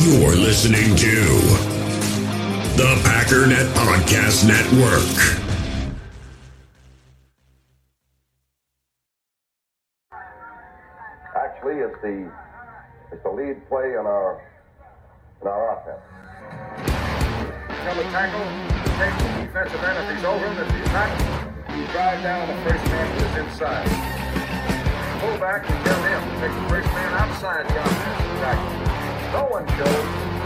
You're listening to the Packernet Podcast Network. Actually, it's the it's the lead play in our in our offense. Tell the tackle to take the defensive end if he's over him. If he's not, you drive down the first man to his inside. Pull back and tell him to take the first man outside the offensive tackle. No one goes.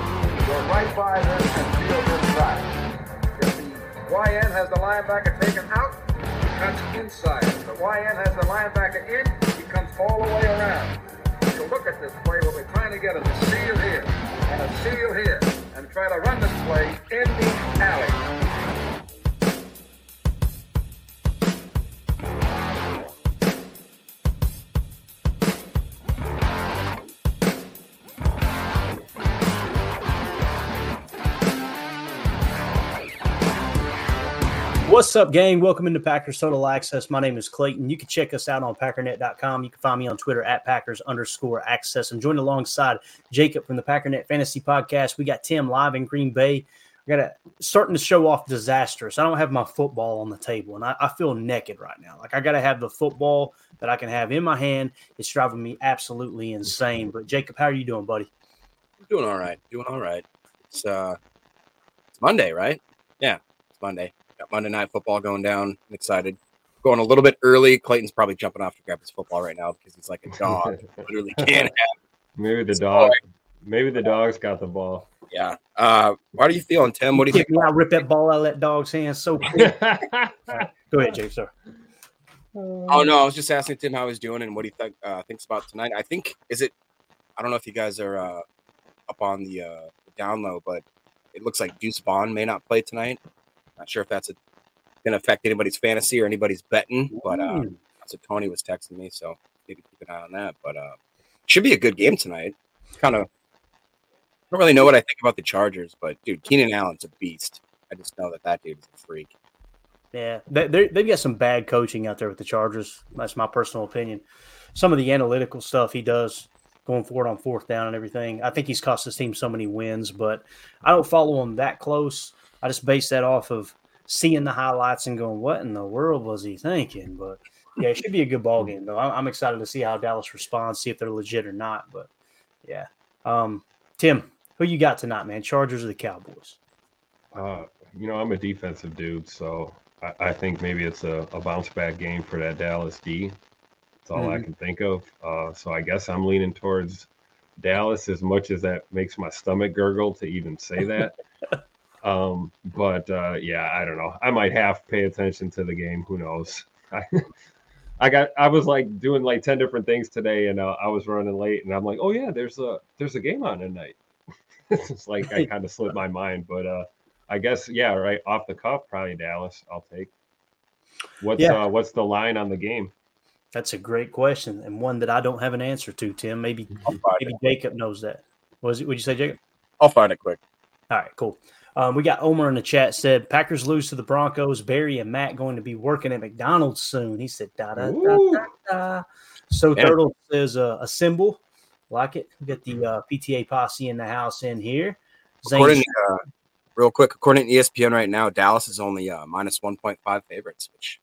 Go right by them and field inside. If the YN has the linebacker taken out, he cuts inside. If the YN has the linebacker in, he comes all the way around. So look at this play. What we're trying to get is a seal here and a seal here and try to run this play in the alley. What's up, gang? Welcome into Packers Total Access. My name is Clayton. You can check us out on Packernet.com. You can find me on Twitter at Packers underscore access. I'm joined alongside Jacob from the Packernet Fantasy Podcast. We got Tim live in Green Bay. I got to starting to show off disastrous. I don't have my football on the table, and I, I feel naked right now. Like I got to have the football that I can have in my hand. It's driving me absolutely insane. But Jacob, how are you doing, buddy? Doing all right. Doing all right. It's uh it's Monday, right? Yeah, it's Monday. Got Monday night football going down. I'm excited. Going a little bit early. Clayton's probably jumping off to grab his football right now because he's like a dog. Literally can't have. Maybe the dog. boy. Maybe the dog's got the ball. Yeah. Uh how are you feeling, Tim? What do you think? I rip that ball out of that dog's hand so quick. Go ahead, James. Sir. Oh no, I was just asking Tim how he's doing and what he think uh, thinks about tonight. I think is it I don't know if you guys are uh up on the uh down low, but it looks like Deuce Vaughn may not play tonight. Not sure if that's a, gonna affect anybody's fantasy or anybody's betting, but uh Ooh. So Tony was texting me, so to keep an eye on that. But uh should be a good game tonight. Kind of don't really know what I think about the Chargers, but dude, Keenan Allen's a beast. I just know that that dude is a freak. Yeah, they they- they've got some bad coaching out there with the Chargers. That's my personal opinion. Some of the analytical stuff he does going forward on fourth down and everything. I think he's cost his team so many wins, but I don't follow him that close. I just base that off of seeing the highlights and going, "What in the world was he thinking?" But yeah, it should be a good ball game though. I'm excited to see how Dallas responds, see if they're legit or not. But yeah, um, Tim, who you got tonight, man? Chargers or the Cowboys? Uh, you know, I'm a defensive dude, so I, I think maybe it's a, a bounce back game for that Dallas D. That's all I Mhm. can think of. Uh, so I guess I'm leaning towards Dallas as much as that makes my stomach gurgle to even say that. um, but uh, yeah, I don't know. I might half pay attention to the game. Who knows? I, I got I was like doing like 10 different things today and uh, I was running late and I'm like, "Oh yeah, there's a there's a game on tonight." it's like I kind of slipped my mind, but uh I guess yeah, right off the cuff, probably Dallas. I'll take. What's Yeah. uh, what's the line on the game? That's a great question and one that I don't have an answer to, Tim. Maybe maybe it. Jacob knows that. Was it? Would you say Jacob? I'll find it quick. All right, cool. Um, we got Omer in the chat said Packers lose to the Broncos. Barry and Matt going to be working at McDonald's soon. He said da da da da. da. So Yeah. Turtle says uh, a symbol. Like it. We got the uh, PTA posse in the house in here. Zane According to, uh, real quick, according to ESPN right now, Dallas is only uh, minus 1.5 favorites, which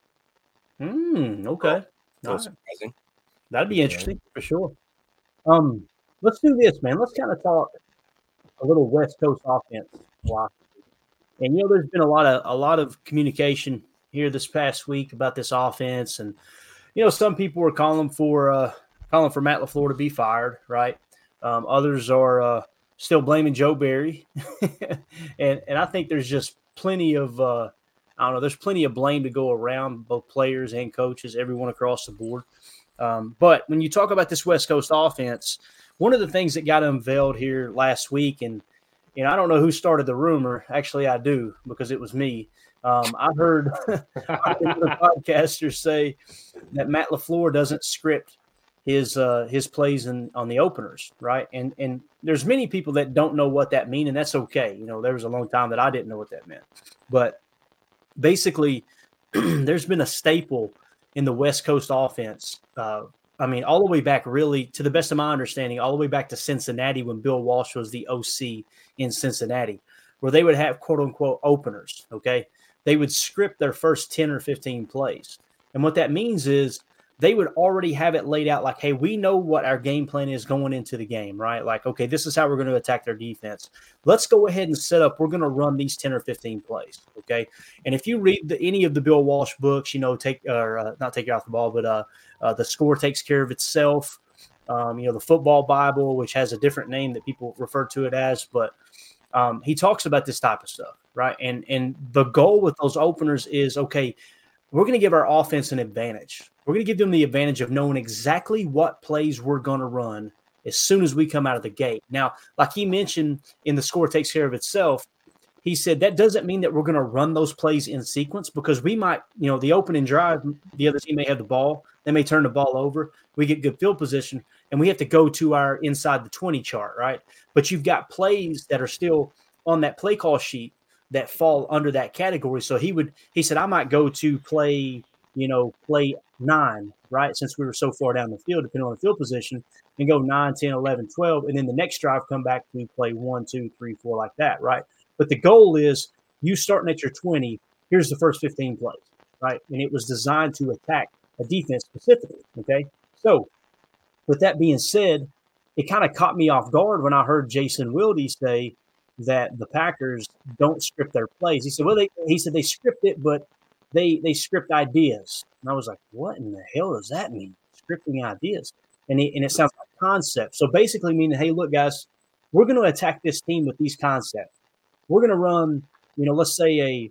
Hmm, okay. is All right. surprising. That'd be Okay. interesting for sure. Um, let's do this, man. Let's kind of talk a little West Coast offense philosophy. And you know, there's been a lot of a lot of communication here this past week about this offense, and you know, some people are calling for uh, calling for Matt LaFleur to be fired, right? Um, others are uh, still blaming Joe Barry, and and I think there's just plenty of uh, I don't know, there's plenty of blame to go around both players and coaches, everyone across the board. Um, but when you talk about this West Coast offense, one of the things that got unveiled here last week, and you know, I don't know who started the rumor. Actually, I do because it was me. Um, I heard the podcasters say that Matt LaFleur doesn't script his uh, his plays in, on the openers, right? And and there's many people that don't know what that mean, and that's okay. You know, there was a long time that I didn't know what that meant, but basically, there's been a staple in the West Coast offense uh, I mean, all the way back, really, to the best of my understanding, all the way back to Cincinnati when Bill Walsh was the OC in Cincinnati, where they would have quote unquote openers. Okay. They would script their first 10 or 15 plays. And what that means is they would already have it laid out like, hey, we know what our game plan is going into the game, right? Like, okay, this is how we're going to attack their defense. Let's go ahead and set up. We're going to run these 10 or 15 plays. Okay. And if you read the, any of the Bill Walsh books, you know, take or uh, not take you off the ball, but uh, uh, the score takes care of itself. Um, you know, the football Bible, which has a different name that people refer to it as, but um, he talks about this type of stuff, right? And and the goal with those openers is okay, we're going to give our offense an advantage. We're going to give them the advantage of knowing exactly what plays we're going to run as soon as we come out of the gate. Now, like he mentioned in the score takes care of itself, he said that doesn't mean that we're going to run those plays in sequence because we might, you know, the opening drive, the other team may have the ball, they may turn the ball over, we get good field position, and we have to go to our inside the 20 chart, right? But you've got plays that are still on that play call sheet that fall under that category. So he would, he said, I might go to play, you know, play nine, right? Since we were so far down the field, depending on the field position, and go 9, 10, 11, 12. And then the next drive, come back we play one, two, three, four, like that, right? But the goal is you starting at your 20, here's the first 15 plays, right? And it was designed to attack a defense specifically, okay? So, with that being said, it kind of caught me off guard when I heard Jason Wilde say, that the Packers don't script their plays. He said, well, they, he said they script it, but they they script ideas. And I was like, what in the hell does that mean? Scripting ideas. And it, and it sounds like concepts. So basically meaning, hey, look, guys, we're going to attack this team with these concepts. We're going to run, you know, let's say a,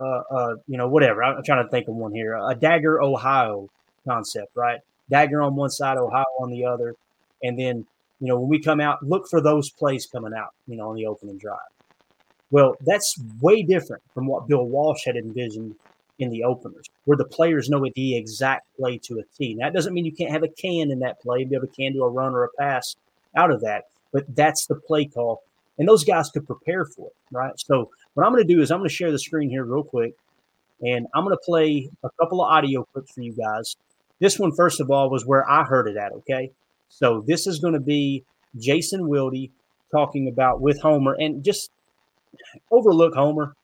uh, uh, you know, whatever. I'm trying to think of one here. A dagger Ohio concept, right? Dagger on one side, Ohio on the other, and then you know, when we come out, look for those plays coming out, you know, on the opening drive. Well, that's way different from what Bill Walsh had envisioned in the openers, where the players know the exact play to a T. Now, that doesn't mean you can't have a can in that play, be able to can do a run or a pass out of that, but that's the play call. And those guys could prepare for it, right? So, what I'm going to do is I'm going to share the screen here real quick, and I'm going to play a couple of audio clips for you guys. This one, first of all, was where I heard it at, okay? So this is going to be Jason Wilde talking about with Homer and just overlook Homer.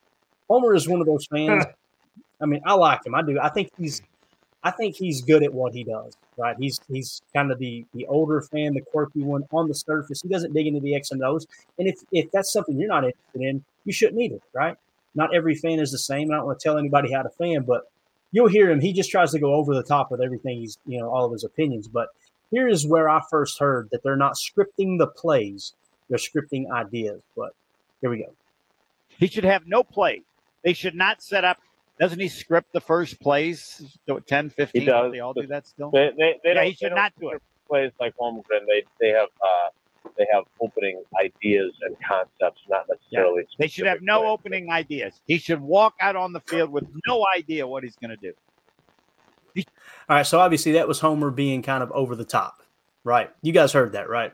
Homer is one of those fans. I mean, I like him. I do. I think he's I think he's good at what he does. Right? He's he's kind of the the older fan, the quirky one on the surface. He doesn't dig into the X and O's. And if if that's something you're not interested in, you shouldn't either, right? Not every fan is the same. I don't want to tell anybody how to fan, but you'll hear him. He just tries to go over the top with everything. He's you know all of his opinions, but here is where I first heard that they're not scripting the plays, they're scripting ideas. But here we go. He should have no play. They should not set up. Doesn't he script the first plays? 10, 15? He does. They all do that still? They, they, they yeah, don't, he should not do it. Plays like Holmgren, they they have uh, they have opening ideas and concepts, not necessarily. Yeah. They should have no plays. opening ideas. He should walk out on the field with no idea what he's going to do. All right, so obviously that was Homer being kind of over the top, right? You guys heard that, right?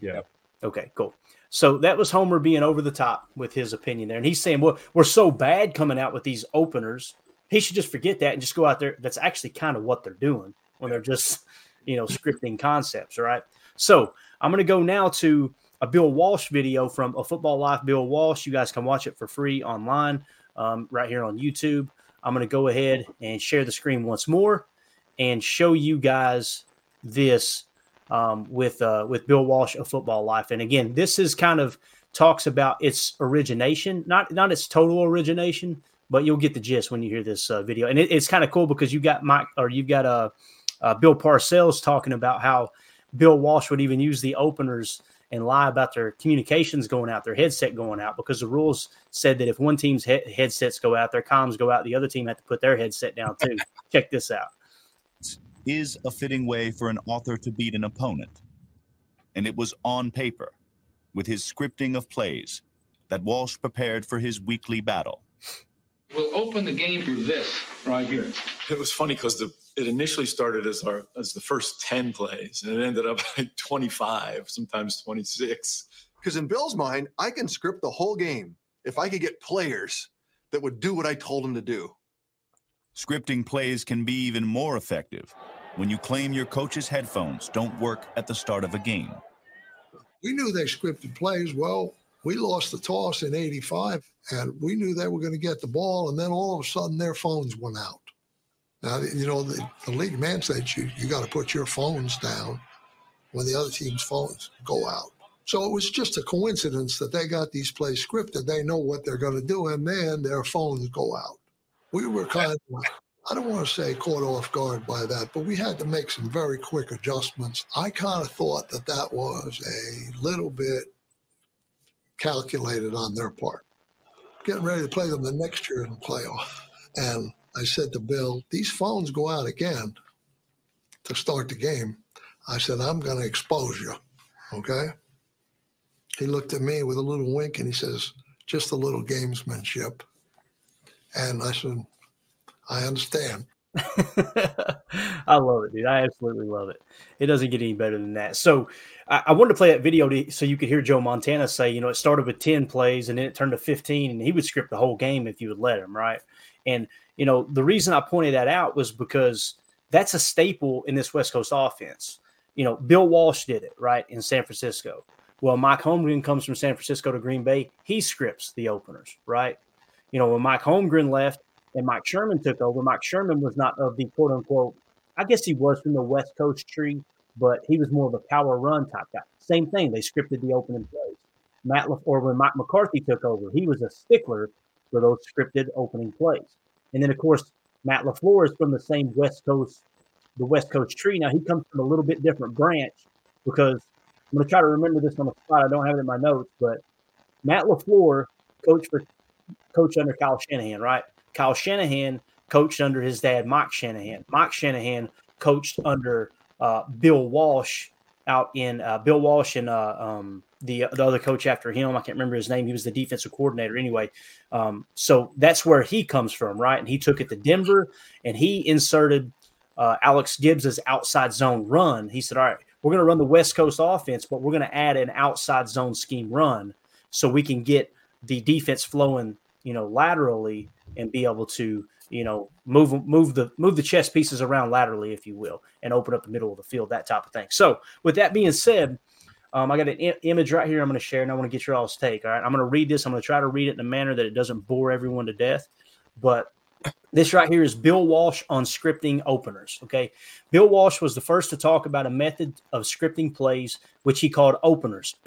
Yeah. Okay, cool. So that was Homer being over the top with his opinion there. And he's saying, well, we're so bad coming out with these openers. He should just forget that and just go out there. That's actually kind of what they're doing when they're just, you know, scripting concepts. Right. So I'm going to go now to a Bill Walsh video from a Football Life Bill Walsh. You guys can watch it for free online um, right here on YouTube. I'm going to go ahead and share the screen once more and show you guys this um, with uh, with Bill Walsh of Football Life. And again, this is kind of talks about its origination, not not its total origination, but you'll get the gist when you hear this uh, video. And it, it's kind of cool because you got Mike or you've got uh, uh, Bill Parcells talking about how Bill Walsh would even use the openers and lie about their communications going out, their headset going out, because the rules said that if one team's he- headsets go out, their comms go out, the other team had to put their headset down too. Check this out is a fitting way for an author to beat an opponent. And it was on paper, with his scripting of plays, that Walsh prepared for his weekly battle. We'll open the game through this right here. It was funny because it initially started as our as the first 10 plays and it ended up like 25, sometimes 26. Because in Bill's mind, I can script the whole game if I could get players that would do what I told them to do. Scripting plays can be even more effective when you claim your coach's headphones don't work at the start of a game. We knew they scripted plays. Well, we lost the toss in 85 and we knew they were going to get the ball. And then all of a sudden their phones went out. Now, you know, the, the league man said you, you got to put your phones down when the other team's phones go out. So it was just a coincidence that they got these plays scripted. They know what they're going to do, and then their phones go out. We were kind of, I don't want to say caught off guard by that, but we had to make some very quick adjustments. I kind of thought that that was a little bit calculated on their part. Getting ready to play them the next year in the playoff. And I said to Bill, these phones go out again to start the game. I said, I'm going to expose you. Okay. He looked at me with a little wink and he says, just a little gamesmanship. And I said, I understand. I love it, dude. I absolutely love it. It doesn't get any better than that. So I, I wanted to play that video to, so you could hear Joe Montana say, you know, it started with 10 plays and then it turned to 15, and he would script the whole game if you would let him, right? And, you know, the reason I pointed that out was because that's a staple in this West Coast offense. You know, Bill Walsh did it, right, in San Francisco. Well, Mike Holmgren comes from San Francisco to Green Bay. He scripts the openers, right? You know, when Mike Holmgren left and Mike Sherman took over, Mike Sherman was not of the quote unquote, I guess he was from the West Coast tree, but he was more of a power run type guy. Same thing. They scripted the opening plays. Matt Le- or when Mike McCarthy took over, he was a stickler for those scripted opening plays. And then of course, Matt LaFleur is from the same West Coast, the West Coast tree. Now he comes from a little bit different branch because I'm going to try to remember this on the spot. I don't have it in my notes, but Matt LaFleur coached for coach under Kyle Shanahan, right? Kyle Shanahan coached under his dad, Mike Shanahan. Mike Shanahan coached under uh, Bill Walsh out in uh, Bill Walsh and uh, um, the the other coach after him. I can't remember his name. He was the defensive coordinator anyway. Um, so that's where he comes from, right? And he took it to Denver and he inserted uh, Alex Gibbs's outside zone run. He said, "All right, we're going to run the West Coast offense, but we're going to add an outside zone scheme run so we can get the defense flowing, you know, laterally and be able to, you know, move move the move the chess pieces around laterally, if you will, and open up the middle of the field, that type of thing. So, with that being said, um, I got an I- image right here I'm going to share, and I want to get your all's take. All right, I'm going to read this. I'm going to try to read it in a manner that it doesn't bore everyone to death, but this right here is Bill Walsh on scripting openers. Okay. Bill Walsh was the first to talk about a method of scripting plays, which he called openers.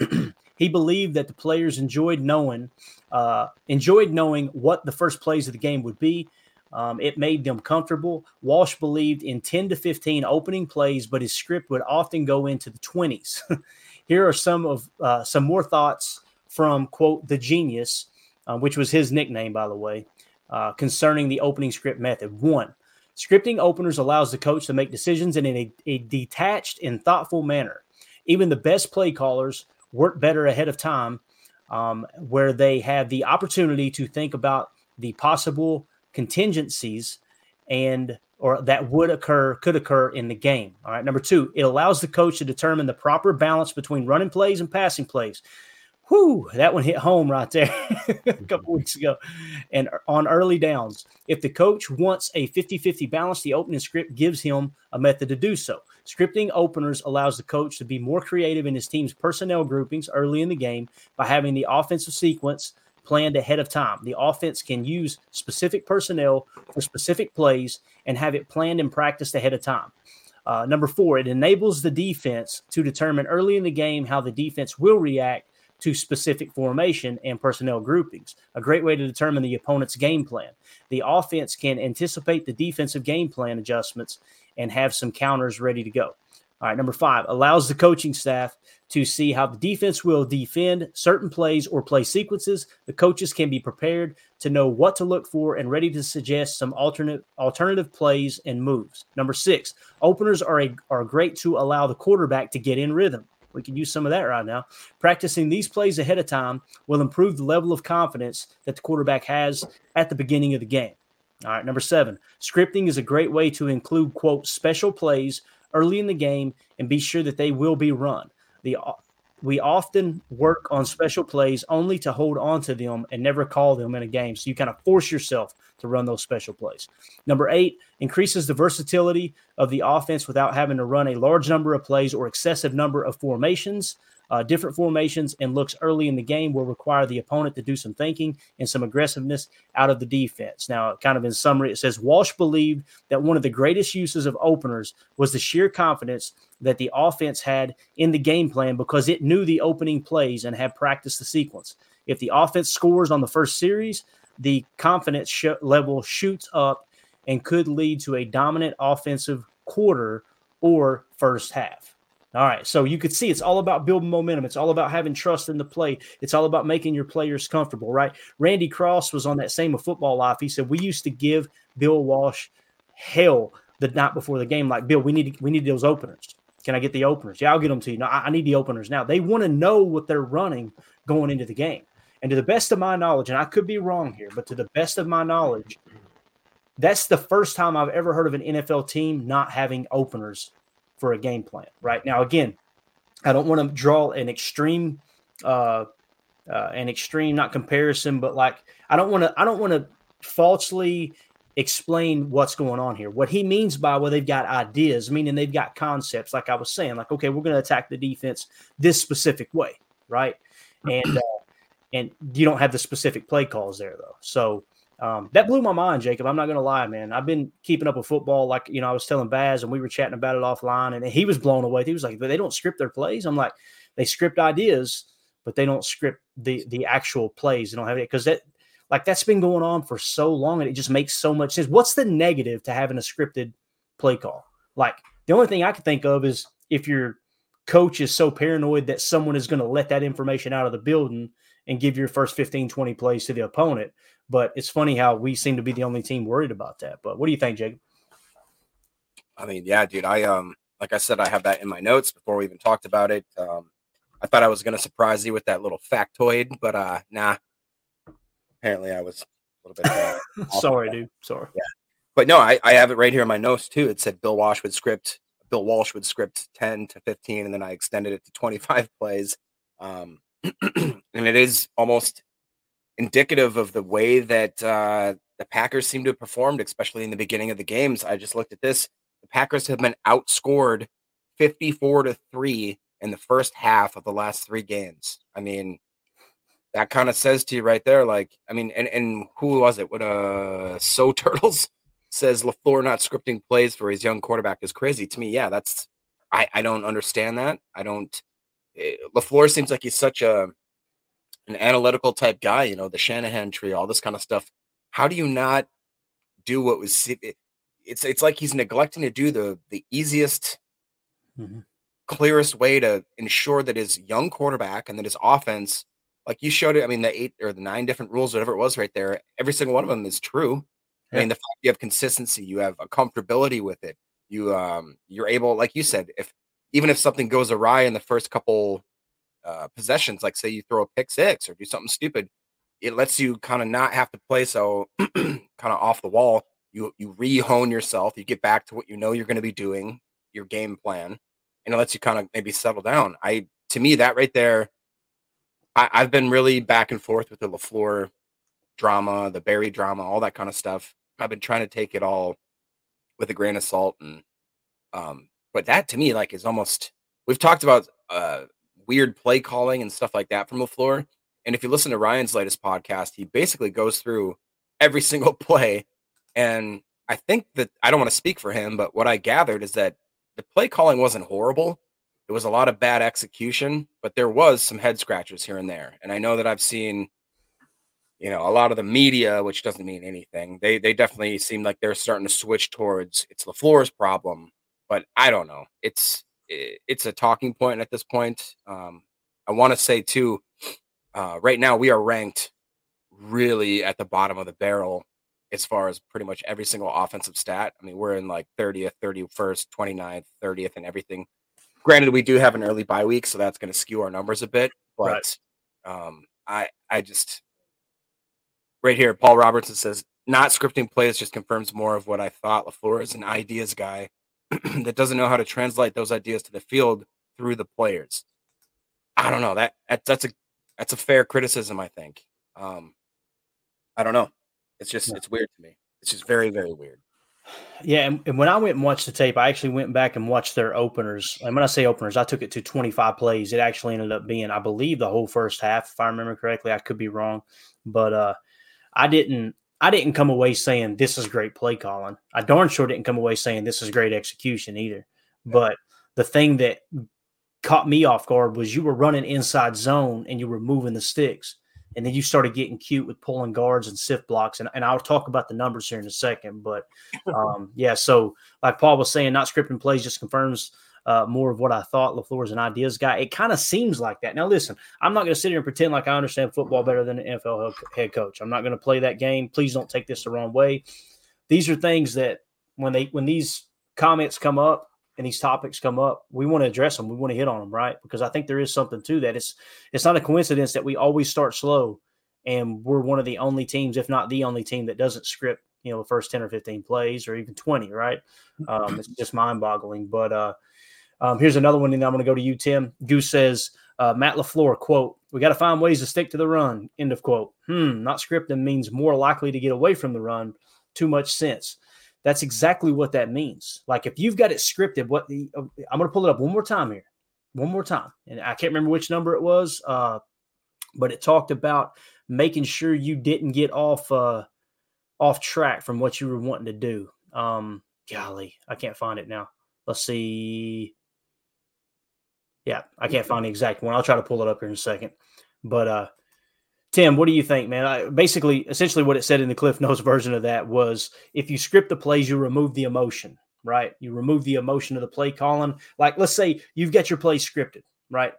he believed that the players enjoyed knowing, uh, enjoyed knowing what the first plays of the game would be. Um, it made them comfortable. Walsh believed in 10 to 15 opening plays, but his script would often go into the 20s. Here are some of uh, some more thoughts from quote the genius, uh, which was his nickname, by the way uh, concerning the opening script method. One, scripting openers allows the coach to make decisions in a, a detached and thoughtful manner. Even the best play callers work better ahead of time, um, where they have the opportunity to think about the possible contingencies and or that would occur could occur in the game. All right. Number two, it allows the coach to determine the proper balance between running plays and passing plays. Whew, that one hit home right there a couple weeks ago. And on early downs, if the coach wants a 50 50 balance, the opening script gives him a method to do so. Scripting openers allows the coach to be more creative in his team's personnel groupings early in the game by having the offensive sequence planned ahead of time. The offense can use specific personnel for specific plays and have it planned and practiced ahead of time. Uh, number four, it enables the defense to determine early in the game how the defense will react to specific formation and personnel groupings, a great way to determine the opponent's game plan. The offense can anticipate the defensive game plan adjustments and have some counters ready to go. All right, number five allows the coaching staff to see how the defense will defend certain plays or play sequences. The coaches can be prepared to know what to look for and ready to suggest some alternate alternative plays and moves. Number six, openers are a, are great to allow the quarterback to get in rhythm. We can use some of that right now. Practicing these plays ahead of time will improve the level of confidence that the quarterback has at the beginning of the game. All right, number seven, scripting is a great way to include, quote, special plays early in the game and be sure that they will be run. The we often work on special plays only to hold on to them and never call them in a game. So you kind of force yourself to run those special plays. Number eight, increases the versatility of the offense without having to run a large number of plays or excessive number of formations. Uh, different formations and looks early in the game will require the opponent to do some thinking and some aggressiveness out of the defense. Now, kind of in summary, it says Walsh believed that one of the greatest uses of openers was the sheer confidence that the offense had in the game plan because it knew the opening plays and had practiced the sequence. If the offense scores on the first series, the confidence sh- level shoots up and could lead to a dominant offensive quarter or first half. All right. So you could see it's all about building momentum. It's all about having trust in the play. It's all about making your players comfortable, right? Randy Cross was on that same football life. He said, We used to give Bill Walsh hell the night before the game. Like, Bill, we need we need those openers. Can I get the openers? Yeah, I'll get them to you. No, I, I need the openers now. They want to know what they're running going into the game. And to the best of my knowledge, and I could be wrong here, but to the best of my knowledge, that's the first time I've ever heard of an NFL team not having openers for a game plan. Right now, again, I don't want to draw an extreme, uh, uh, an extreme not comparison, but like I don't want to, I don't want to falsely explain what's going on here. What he means by well, they've got ideas, meaning they've got concepts. Like I was saying, like okay, we're going to attack the defense this specific way, right? And uh, and you don't have the specific play calls there though. So um, that blew my mind, Jacob. I'm not going to lie, man. I've been keeping up with football. Like, you know, I was telling Baz and we were chatting about it offline and he was blown away. He was like, they don't script their plays. I'm like, they script ideas, but they don't script the, the actual plays. They don't have it because that, like, that's been going on for so long and it just makes so much sense. What's the negative to having a scripted play call? Like, the only thing I can think of is if your coach is so paranoid that someone is going to let that information out of the building and give your first 15, 20 plays to the opponent. But it's funny how we seem to be the only team worried about that. But what do you think, Jacob? I mean, yeah, dude. I um, like I said, I have that in my notes before we even talked about it. Um, I thought I was gonna surprise you with that little factoid, but uh, nah. Apparently, I was a little bit. Uh, Sorry, dude. Sorry. Yeah, but no, I, I have it right here in my notes too. It said Bill Walsh would script Bill Walsh would script ten to fifteen, and then I extended it to twenty five plays. Um, and it is almost indicative of the way that uh, the Packers seem to have performed, especially in the beginning of the games. I just looked at this. The Packers have been outscored 54 to 3 in the first half of the last three games. I mean, that kind of says to you right there, like, I mean, and, and who was it? What uh So Turtles says LaFleur not scripting plays for his young quarterback is crazy. To me, yeah, that's I, I don't understand that. I don't eh, LaFleur seems like he's such a an analytical type guy, you know, the Shanahan tree, all this kind of stuff. How do you not do what was it's it's like he's neglecting to do the the easiest mm-hmm. clearest way to ensure that his young quarterback and that his offense like you showed it i mean the eight or the nine different rules whatever it was right there every single one of them is true yeah. i mean the fact you have consistency you have a comfortability with it you um you're able like you said if even if something goes awry in the first couple uh, possessions, like say you throw a pick six or do something stupid, it lets you kind of not have to play so kind of off the wall. You you re-hone yourself. You get back to what you know you're going to be doing, your game plan, and it lets you kind of maybe settle down. I to me that right there, I, I've been really back and forth with the LaFleur drama, the Barry drama, all that kind of stuff. I've been trying to take it all with a grain of salt, and um, but that to me like is almost. We've talked about uh, weird play calling and stuff like that from LaFleur. And if you listen to Ryan's latest podcast, he basically goes through every single play. And I think that I don't want to speak for him, but what I gathered is that the play calling wasn't horrible. It was a lot of bad execution, but there was some head scratchers here and there. And I know that I've seen, you know, a lot of the media, which doesn't mean anything. They they definitely seem like they're starting to switch towards it's LaFleur's problem. But I don't know. It's it's a talking point at this point. Um, I want to say too, uh, right now we are ranked really at the bottom of the barrel as far as pretty much every single offensive stat. I mean, we're in like 30th, 31st, 29th, 30th, and everything. Granted, we do have an early bye week, so that's going to skew our numbers a bit. But right. um, I, I just right here, Paul Robertson says not scripting plays just confirms more of what I thought. LaFleur is an ideas guy that doesn't know how to translate those ideas to the field through the players. I don't know that, that that's a that's a fair criticism. I think. Um, I don't know. It's just it's weird to me. It's just very very weird. Yeah, and, and, when I went and watched the tape, I actually went back and watched their openers. And when I say openers, I took it to 25 plays. It actually ended up being, I believe, the whole first half, if I remember correctly. I could be wrong, but uh, I didn't. I didn't come away saying this is great play calling. I darn sure didn't come away saying this is great execution either. But the thing that caught me off guard was you were running inside zone and you were moving the sticks. And then you started getting cute with pulling guards and sift blocks. And, and I'll talk about the numbers here in a second. But um, yeah, so like Paul was saying, not scripting plays just confirms uh, more of what I thought. LaFleur's an ideas guy. It kind of seems like that. Now, listen, I'm not going to sit here and pretend like I understand football better than an NFL head coach. I'm not going to play that game. Please don't take this the wrong way. These are things that when they when these comments come up, and these topics come up, we want to address them. We want to hit on them, right? Because I think there is something to that. It's it's not a coincidence that we always start slow, and we're one of the only teams, if not the only team, that doesn't script you know the first ten or fifteen plays or even twenty. Right? Um, it's just mind boggling. But uh, um, here's another one, and I'm going to go to you, Tim. Goose says. Uh, Matt LaFleur, quote, we got to find ways to stick to the run, end of quote. Hmm, not scripting means more likely to get away from the run. Too much sense. That's exactly what that means. Like if you've got it scripted, what the uh, I'm going to pull it up one more time here, one more time, and I can't remember which number it was, uh, but it talked about making sure you didn't get off uh, off track from what you were wanting to do. Um, golly, I can't find it now. Let's see. Yeah, I can't find the exact one. I'll try to pull it up here in a second. But uh, Tim, what do you think, man? I, basically, essentially, what it said in the Cliff Notes version of that was if you script the plays, you remove the emotion, right? You remove the emotion of the play calling. Like, let's say you've got your play scripted, right?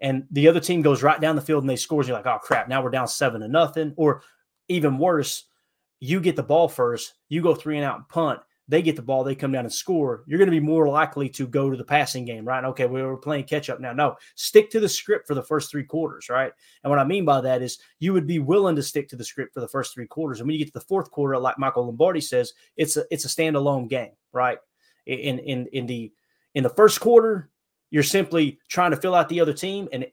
And the other team goes right down the field and they scores. You're like, oh crap, now we're down seven to nothing. Or even worse, you get the ball first, you go three and out and punt they get the ball, they come down and score, you're going to be more likely to go to the passing game, right? Okay, we were playing catch up now. No, stick to the script for the first three quarters, right? And what I mean by that is you would be willing to stick to the script for the first three quarters. And when you get to the fourth quarter, like Michael Lombardi says, it's a it's a standalone game, right? In in in the in the first quarter, you're simply trying to fill out the other team and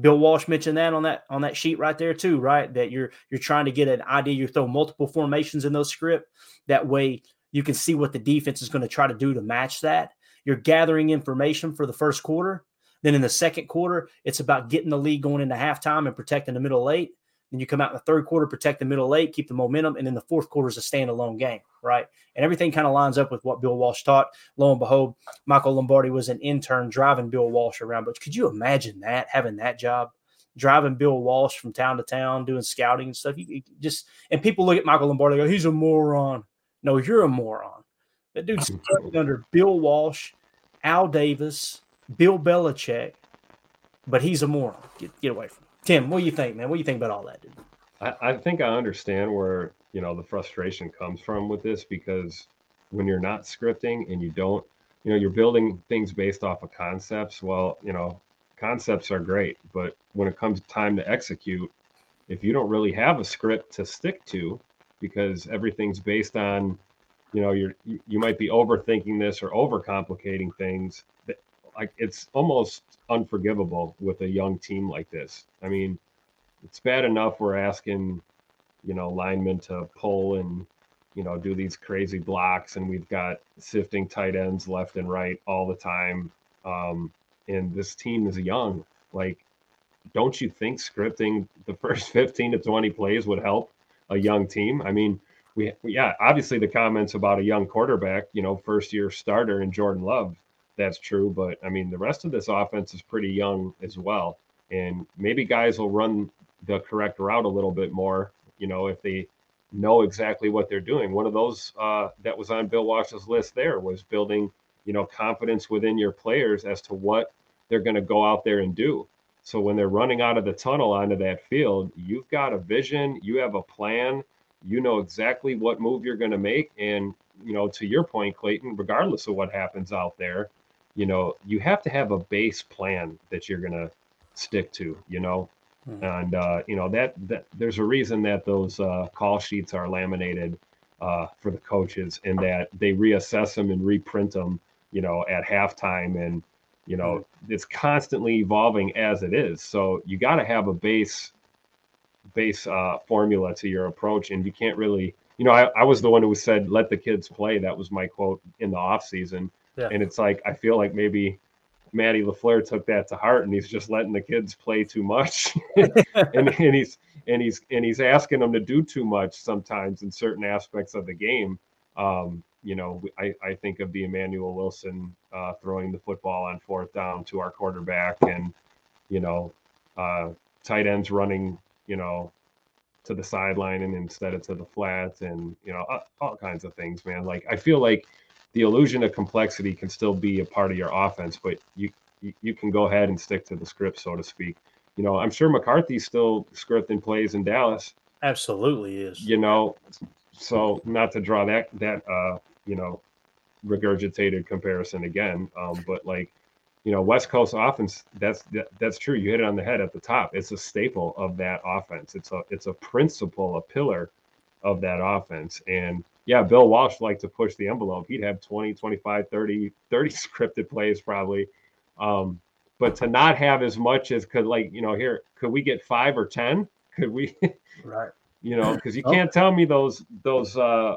Bill Walsh mentioned that on that on that sheet right there too, right? That you're you're trying to get an idea. You throw multiple formations in those script. That way, you can see what the defense is going to try to do to match that. You're gathering information for the first quarter. Then in the second quarter, it's about getting the lead going into halftime and protecting the middle eight. Then you come out in the third quarter, protect the middle eight, keep the momentum, and then the fourth quarter is a standalone game, right? And everything kind of lines up with what Bill Walsh taught. Lo and behold, Michael Lombardi was an intern driving Bill Walsh around. But could you imagine that having that job? driving Bill Walsh from town to town, doing scouting and stuff. You, you, just and people look at Michael Lombardi, go, he's a moron. No, you're a moron. That dude's under Bill Walsh, Al Davis, Bill Belichick, but he's a moron. Get, get away from him. Tim, what do you think, man? What do you think about all that, dude? I, I think I understand where you know the frustration comes from with this because when you're not scripting and you don't, you know, you're building things based off of concepts. Well, you know, concepts are great, but when it comes time to execute, if you don't really have a script to stick to, because everything's based on you know you're you might be overthinking this or overcomplicating things. Like it's almost unforgivable with a young team like this. I mean it's bad enough we're asking you know linemen to pull and you know do these crazy blocks and we've got sifting tight ends left and right all the time. Um, and this team is young. Like don't you think scripting the first 15 to 20 plays would help a young team. I mean, we, yeah, obviously the comments about a young quarterback, you know, first year starter in Jordan Love, that's true. But I mean, the rest of this offense is pretty young as well. And maybe guys will run the correct route a little bit more, you know, if they know exactly what they're doing. One of those uh, that was on Bill Walsh's list there was building, you know, confidence within your players as to what they're going to go out there and do. So when they're running out of the tunnel onto that field, you've got a vision, you have a plan, you know exactly what move you're going to make. And, you know, to your point, Clayton, regardless of what happens out there, you know, you have to have a base plan that you're going to stick to, you know. Mm-hmm. And uh, you know that that there's a reason that those uh, call sheets are laminated uh, for the coaches, and that they reassess them and reprint them, you know, at halftime and You know, it's constantly evolving as it is. So you got to have a base base uh, formula to your approach, and you can't really. You know, I, I was the one who said, "Let the kids play." That was my quote in the off season, Yeah. and it's like I feel like maybe Matty LaFleur took that to heart, and he's just letting the kids play too much, and, and he's and he's and he's asking them to do too much sometimes in certain aspects of the game. Um, you know, I, I think of the Emanuel Wilson uh, throwing the football on fourth down to our quarterback, and you know, uh, tight ends running, you know, to the sideline and instead of to the flats and you know, all, all kinds of things, man. Like I feel like the illusion of complexity can still be a part of your offense, but you you, you can go ahead and stick to the script, so to speak. You know, I'm sure McCarthy's still scripting plays in Dallas. Absolutely is. You know, so not to draw that that uh, you know regurgitated comparison again, um, but like you know, West Coast offense. That's that, that's true. You hit it on the head at the top. It's a staple of that offense. It's a it's a principle, a pillar of that offense. And yeah, Bill Walsh liked to push the envelope. He'd have 20, 25, 30, 30 scripted plays probably. Um, but to not have as much as could like, you know, here, could we get five or 10? Could we, Right. you know, because you can't tell me those, those, uh,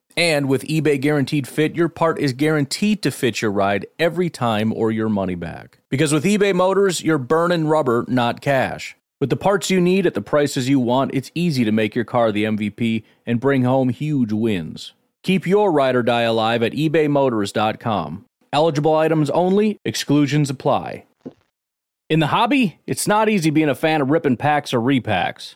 And with eBay Guaranteed Fit, your part is guaranteed to fit your ride every time or your money back. Because with eBay Motors, you're burning rubber, not cash. With the parts you need at the prices you want, it's easy to make your car the MVP and bring home huge wins. Keep your ride or die alive at ebaymotors.com. Eligible items only, exclusions apply. In the hobby, it's not easy being a fan of ripping packs or repacks.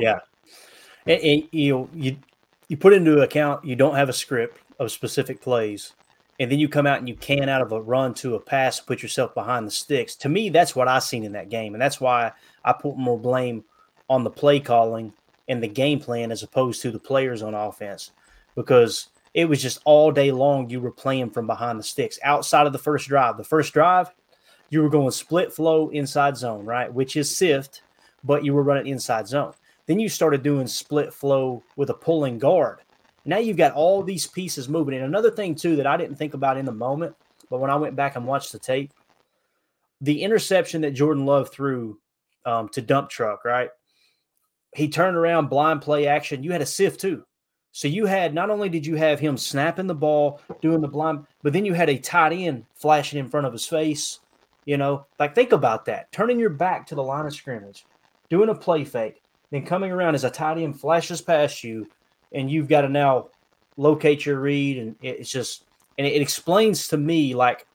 Yeah. And, and, you you you put into account you don't have a script of specific plays, and then you come out and you can out of a run to a pass, put yourself behind the sticks. To me, that's what I seen in that game, and that's why I put more blame on the play calling and the game plan as opposed to the players on offense, because it was just all day long you were playing from behind the sticks outside of the first drive. The first drive, you were going split flow inside zone, right, which is sift, but you were running inside zone. Then you started doing split flow with a pulling guard. Now you've got all these pieces moving. And another thing, too, that I didn't think about in the moment, but when I went back and watched the tape, the interception that Jordan Love threw um, to dump truck, right? He turned around, blind play action. You had a sift too. So you had not only did you have him snapping the ball, doing the blind, but then you had a tight end flashing in front of his face. You know, like think about that. Turning your back to the line of scrimmage, doing a play fake, then coming around as a tight end flashes past you, and you've got to now locate your read. And it- it's just, and it explains to me like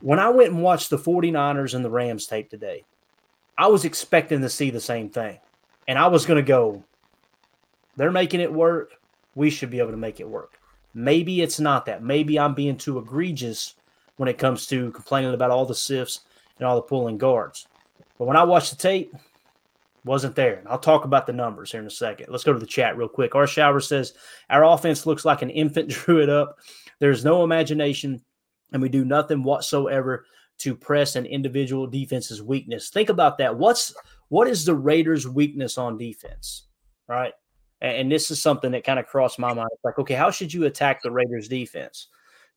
when I went and watched the 49ers and the Rams tape today, I was expecting to see the same thing. And I was going to go, they're making it work. We should be able to make it work. Maybe it's not that. Maybe I'm being too egregious when it comes to complaining about all the sifts and all the pulling guards. But when I watched the tape, wasn't there. And I'll talk about the numbers here in a second. Let's go to the chat real quick. Our shower says our offense looks like an infant drew it up. There's no imagination, and we do nothing whatsoever to press an individual defense's weakness. Think about that. What's what is the Raiders' weakness on defense? Right. And this is something that kind of crossed my mind. It's like, okay, how should you attack the Raiders defense?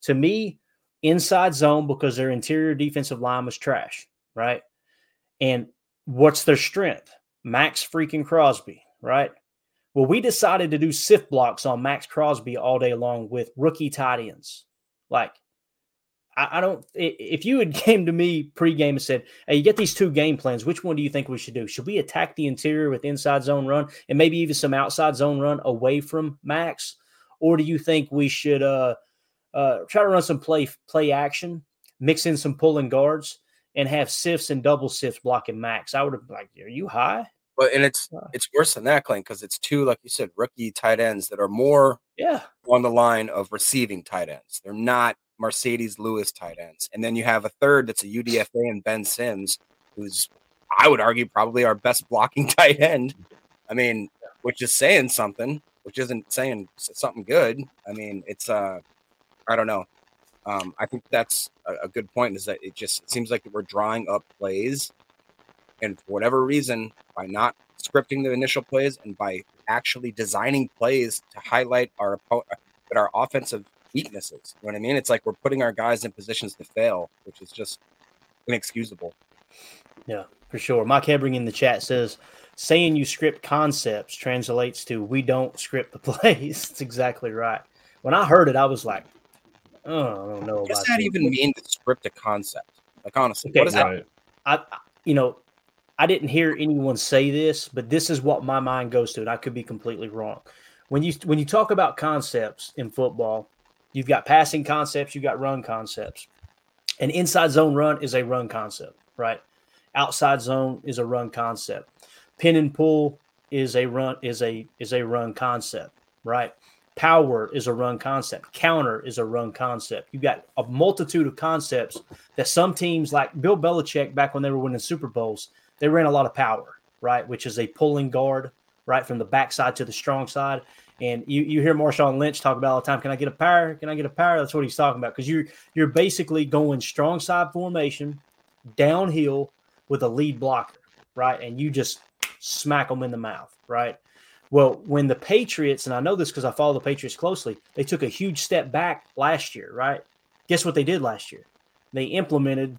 To me, inside zone because their interior defensive line was trash, right? And what's their strength? Maxx freaking Crosby, right? Well, we decided to do sift blocks on Maxx Crosby all day long with rookie tight ends. Like, I, I don't. If you had came to me pregame and said, "Hey, you get these two game plans. Which one do you think we should do? Should we attack the interior with inside zone run and maybe even some outside zone run away from Max, or do you think we should uh, uh, try to run some play play action, mix in some pulling guards, and have sifts and double sifts blocking Max?" I would have like, "Are you high?" But and it's it's worse than that, Clint, because it's two, like you said, rookie tight ends that are more yeah on the line of receiving tight ends. They're not Marcedes Lewis tight ends. And then you have a third that's a UDFA and Ben Sims, who's I would argue probably our best blocking tight end. I mean, which is saying something, which isn't saying something good. I mean, it's uh I don't know. Um, I think that's a, a good point is that it just seems like we're drawing up plays and for whatever reason, by not scripting the initial plays and by actually designing plays to highlight our opponent, our offensive weaknesses. You know what I mean? It's like we're putting our guys in positions to fail, which is just inexcusable. Yeah, for sure. Mike Hebring in the chat says, saying you script concepts translates to we don't script the plays. It's exactly right. When I heard it, I was like, oh, I don't know. What does that even mean to script a concept? Like, honestly, okay, what does I, that I, you know, I didn't hear anyone say this, but this is what my mind goes to, and I could be completely wrong. When you when you talk about concepts in football, You've got passing concepts, you've got run concepts. An inside zone run is a run concept, right? Outside zone is a run concept. Pin and pull is a run is a is a run concept, right? Power is a run concept. Counter is a run concept. You've got a multitude of concepts that some teams, like Bill Belichick, back when they were winning Super Bowls, they ran a lot of power, right? Which is a pulling guard, right, from the backside to the strong side. And you, you hear Marshawn Lynch talk about all the time. Can I get a power? Can I get a power? That's what he's talking about. Because you're you're basically going strong side formation downhill with a lead blocker, right? And you just smack them in the mouth, right? Well, when the Patriots, and I know this because I follow the Patriots closely, they took a huge step back last year, right? Guess what they did last year? They implemented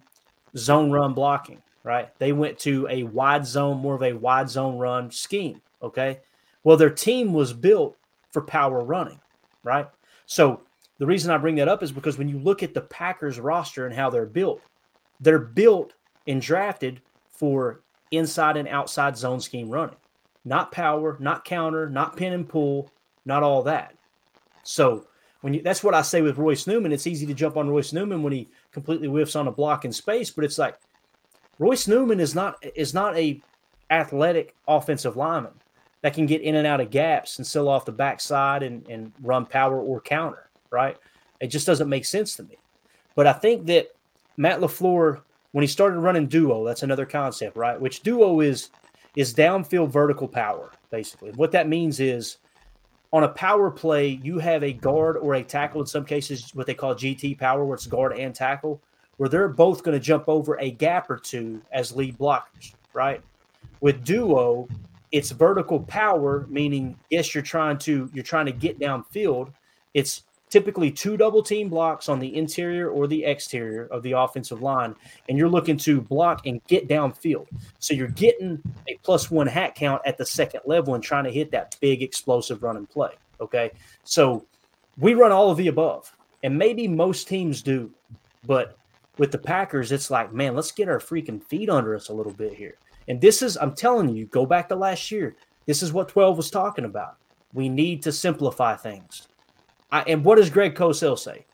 zone run blocking, right? They went to a wide zone, more of a wide zone run scheme. Okay. Well, their team was built for power running, right? So the reason I bring that up is because when you look at the Packers roster and how they're built, they're built and drafted for inside and outside zone scheme running, not power, not counter, not pin and pull, not all that. So when you that's what I say with Royce Newman. It's easy to jump on Royce Newman when he completely whiffs on a block in space, but it's like Royce Newman is not is not a athletic offensive lineman that can get in and out of gaps and sell off the backside and, and run power or counter, right? It just doesn't make sense to me. But I think that Matt LaFleur, when he started running duo, that's another concept, right? Which duo is is downfield vertical power, basically. What that means is on a power play, you have a guard or a tackle, in some cases, what they call GT power, where it's guard and tackle, where they're both going to jump over a gap or two as lead blockers, right? With duo, it's vertical power, meaning yes, you're trying to you're trying to get downfield. It's typically two double team blocks on the interior or the exterior of the offensive line, and you're looking to block and get downfield. So you're getting a plus one hat count at the second level and trying to hit that big explosive run and play. Okay. So we run all of the above, and maybe most teams do, but with the Packers, it's like, man, let's get our freaking feet under us a little bit here. And this is, I'm telling you, go back to last year. This is what 12 was talking about. We need to simplify things. I, and what does Greg Cosell say?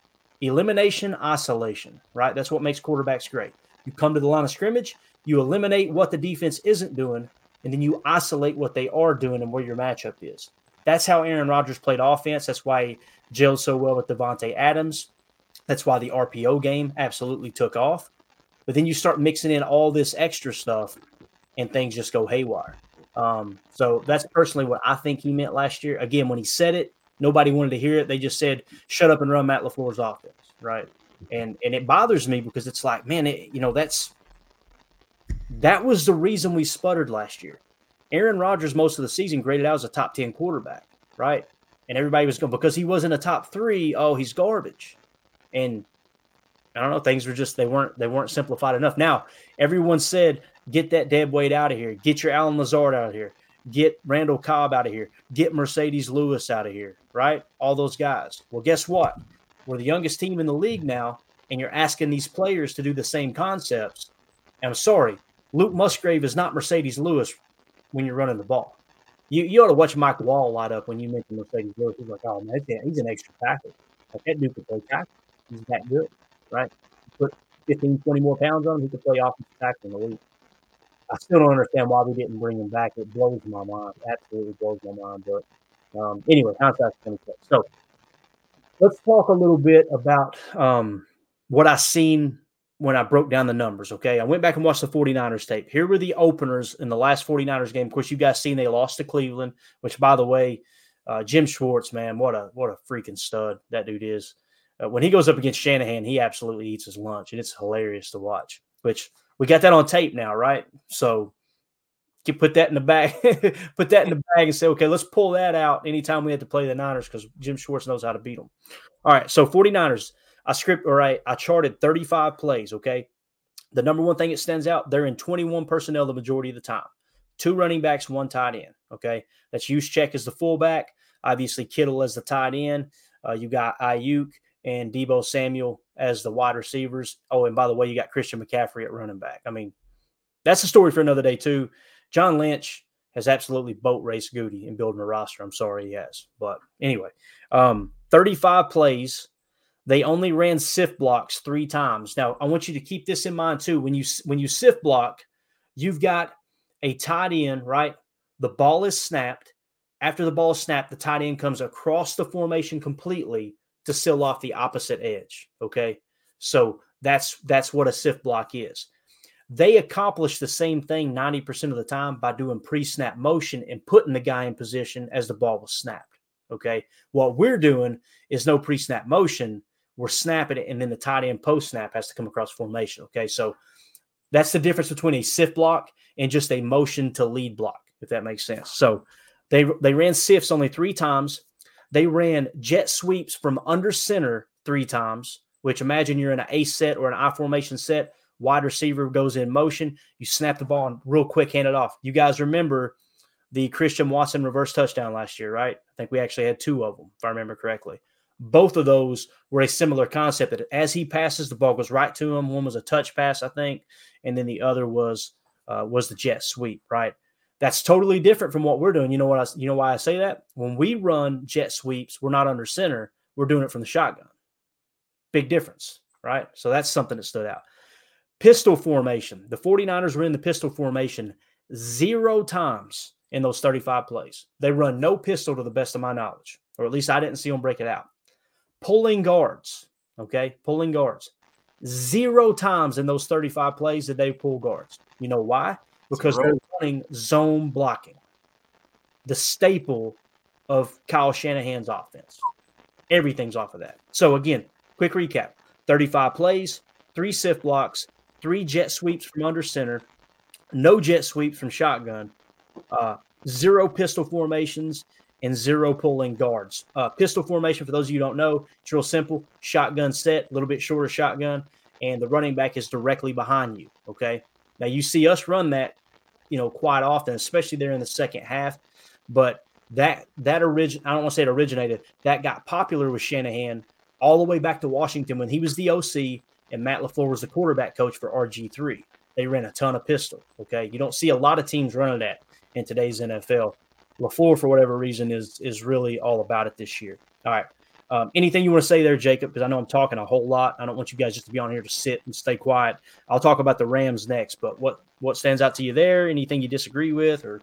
Elimination, isolation, right? That's what makes quarterbacks great. You come to the line of scrimmage, you eliminate what the defense isn't doing, and then you isolate what they are doing and where your matchup is. That's how Aaron Rodgers played offense. That's why he gelled so well with Davante Adams. That's why the RPO game absolutely took off. But then you start mixing in all this extra stuff, and things just go haywire. Um, so that's personally what I think he meant last year. Again, when he said it, nobody wanted to hear it. They just said, "Shut up and run Matt LaFleur's offense." Right? And and it bothers me because it's like, man, it, you know, that's that was the reason we sputtered last year. Aaron Rodgers, most of the season, graded out as a top 10 quarterback, right? And everybody was going because he wasn't a top three. Oh, he's garbage. And I don't know, things were just they weren't they weren't simplified enough. Now, everyone said, get that dead weight out of here, get your Allen Lazard out of here, get Randall Cobb out of here, get Marcedes Lewis out of here, right? All those guys. Well, guess what? We're the youngest team in the league now, and you're asking these players to do the same concepts. And I'm sorry, Luke Musgrave is not Marcedes Lewis when you're running the ball. You, you ought to watch Mike Wall light up when you mention Marcedes Lewis. He's like, oh man, he's an extra tackle. Like that dude can play tackle. He's that good, right? Put 15, 20 more pounds on him, he could play offensive tackle in the league. I still don't understand why we didn't bring him back. It blows my mind. Absolutely blows my mind. But um, anyway, hindsight's 2020. So let's talk a little bit about um, what I seen when I broke down the numbers. Okay. I went back and watched the 49ers tape. Here were the openers in the last 49ers game. Of course, you guys seen they lost to Cleveland, which by the way, uh, Jim Schwartz, man, what a what a freaking stud that dude is. Uh, when he goes up against Shanahan, he absolutely eats his lunch, and it's hilarious to watch. Which we got that on tape now, right? So you put that in the bag, put that in the bag, and say, okay, let's pull that out anytime we have to play the Niners because Jim Schwartz knows how to beat them. All right, so 49ers I script or I, I charted 35 plays. Okay. The number one thing that stands out, they're in 21 personnel the majority of the time. Two running backs, one tight end. Okay. That's Juszczyk as the fullback. Obviously, Kittle as the tight end. Uh, you got Aiyuk and Deebo Samuel as the wide receivers. Oh, and by the way, you got Christian McCaffrey at running back. I mean, that's a story for another day, too. John Lynch has absolutely boat raced Gutey in building a roster. I'm sorry he has. But anyway, um, 35 plays, they only ran sift blocks three times. Now, I want you to keep this in mind too. When you when you sift block, you've got a tight end, right? The ball is snapped. After the ball is snapped, the tight end comes across the formation completely to seal off the opposite edge. Okay, so that's that's what a SIF block is. They accomplish the same thing 90% of the time by doing pre-snap motion and putting the guy in position as the ball was snapped. Okay. What we're doing is no pre-snap motion we're snapping it, and then the tight end post snap has to come across formation. Okay, so that's the difference between a SIF block and just a motion to lead block, if that makes sense. So they they ran SIFs only three times. They ran jet sweeps from under center three times, which imagine you're in an A set or an I formation set. Wide receiver goes in motion. You snap the ball and real quick hand it off. You guys remember the Christian Watson reverse touchdown last year, right? I think we actually had two of them, if I remember correctly both of those were a similar concept that as he passes, the ball goes right to him. One was a touch pass, I think, and then the other was uh, was the jet sweep. Right, that's totally different from what we're doing. You know what? I, you know why I say that? When we run jet sweeps, we're not under center. We're doing it from the shotgun. Big difference, right? So that's something that stood out. Pistol formation. The 49ers were in the pistol formation zero times in those 35 plays. They run no pistol to the best of my knowledge, or at least I didn't see them break it out pulling guards. Okay, pulling guards. Zero times in those 35 plays did they pull guards. You know why? Because they're running zone blocking, the staple of Kyle Shanahan's offense. Everything's off of that. So, again, quick recap 35 plays, three sift blocks, three jet sweeps from under center, no jet sweeps from shotgun, uh, zero pistol formations, and zero pulling guards. Uh, pistol formation, for those of you don't know, it's real simple. Shotgun set, a little bit shorter shotgun, and the running back is directly behind you. Okay. Now you see us run that, you know, quite often, especially there in the second half. But that that origin I don't want to say it originated, that got popular with Shanahan all the way back to Washington when he was the OC and Matt LaFleur was the quarterback coach for RG3. They ran a ton of pistol. Okay. You don't see a lot of teams running that in today's NFL. LaFleur, for whatever reason, is is really all about it this year. All right. Um, anything you want to say there, Jacob? Because I know I'm talking a whole lot. I don't want you guys just to be on here to sit and stay quiet. I'll talk about the Rams next, but what what stands out to you there? Anything you disagree with, or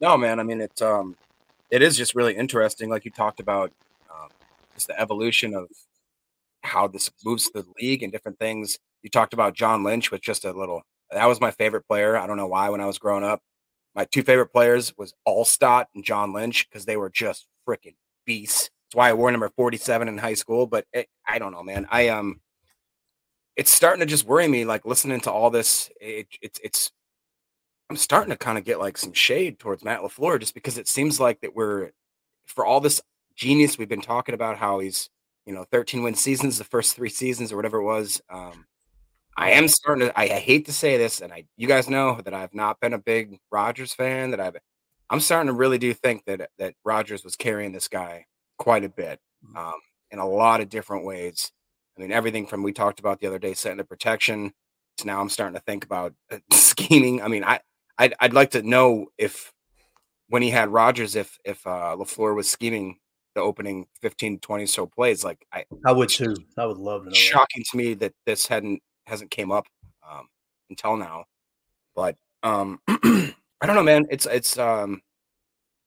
No, man. I mean, it's um, it is just really interesting. Like you talked about, um, just the evolution of how this moves the league and different things. You talked about John Lynch with just a little. That was my favorite player. I don't know why when I was growing up. My two favorite players was Alstott and John Lynch because they were just freaking beasts. That's why I wore number 47 in high school. But it, I don't know, man. I um, it's starting to just worry me. Like listening to all this, it, it's it's. I'm starting to kind of get like some shade towards Matt LaFleur just because it seems like that we're for all this genius we've been talking about how he's you know 13 win seasons the first three seasons or whatever it was. Um, I am starting to. I, I hate to say this, and I you guys know that I've not been a big Rodgers fan. That I've I'm starting to really do think that that Rodgers was carrying this guy quite a bit um, in a lot of different ways. I mean, everything from we talked about the other day, setting the protection. To now, I'm starting to think about uh, scheming. I mean, I I'd, I'd like to know if when he had Rodgers, if if uh, LaFleur was scheming the opening 15, 20 so plays, like I I would too. I would love to know. that. shocking to me that this hadn't hasn't came up um, until now. But um, I don't know, man. It's it's um,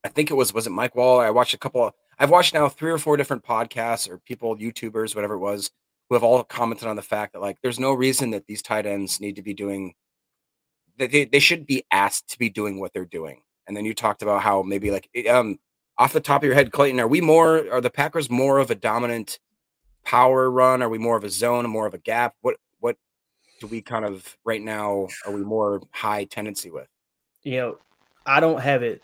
I think it was was it Mike Wall. I watched a couple. Of, I've watched now three or four different podcasts or people, YouTubers, whatever it was, who have all commented on the fact that like there's no reason that these tight ends need to be doing. That they, they should be asked to be doing what they're doing. And then you talked about how maybe like um off the top of your head, Clayton, are we more are the Packers more of a dominant power run? Are we more of a zone, more of a gap? What what do we kind of right now are we more high tendency with? you know, I don't have it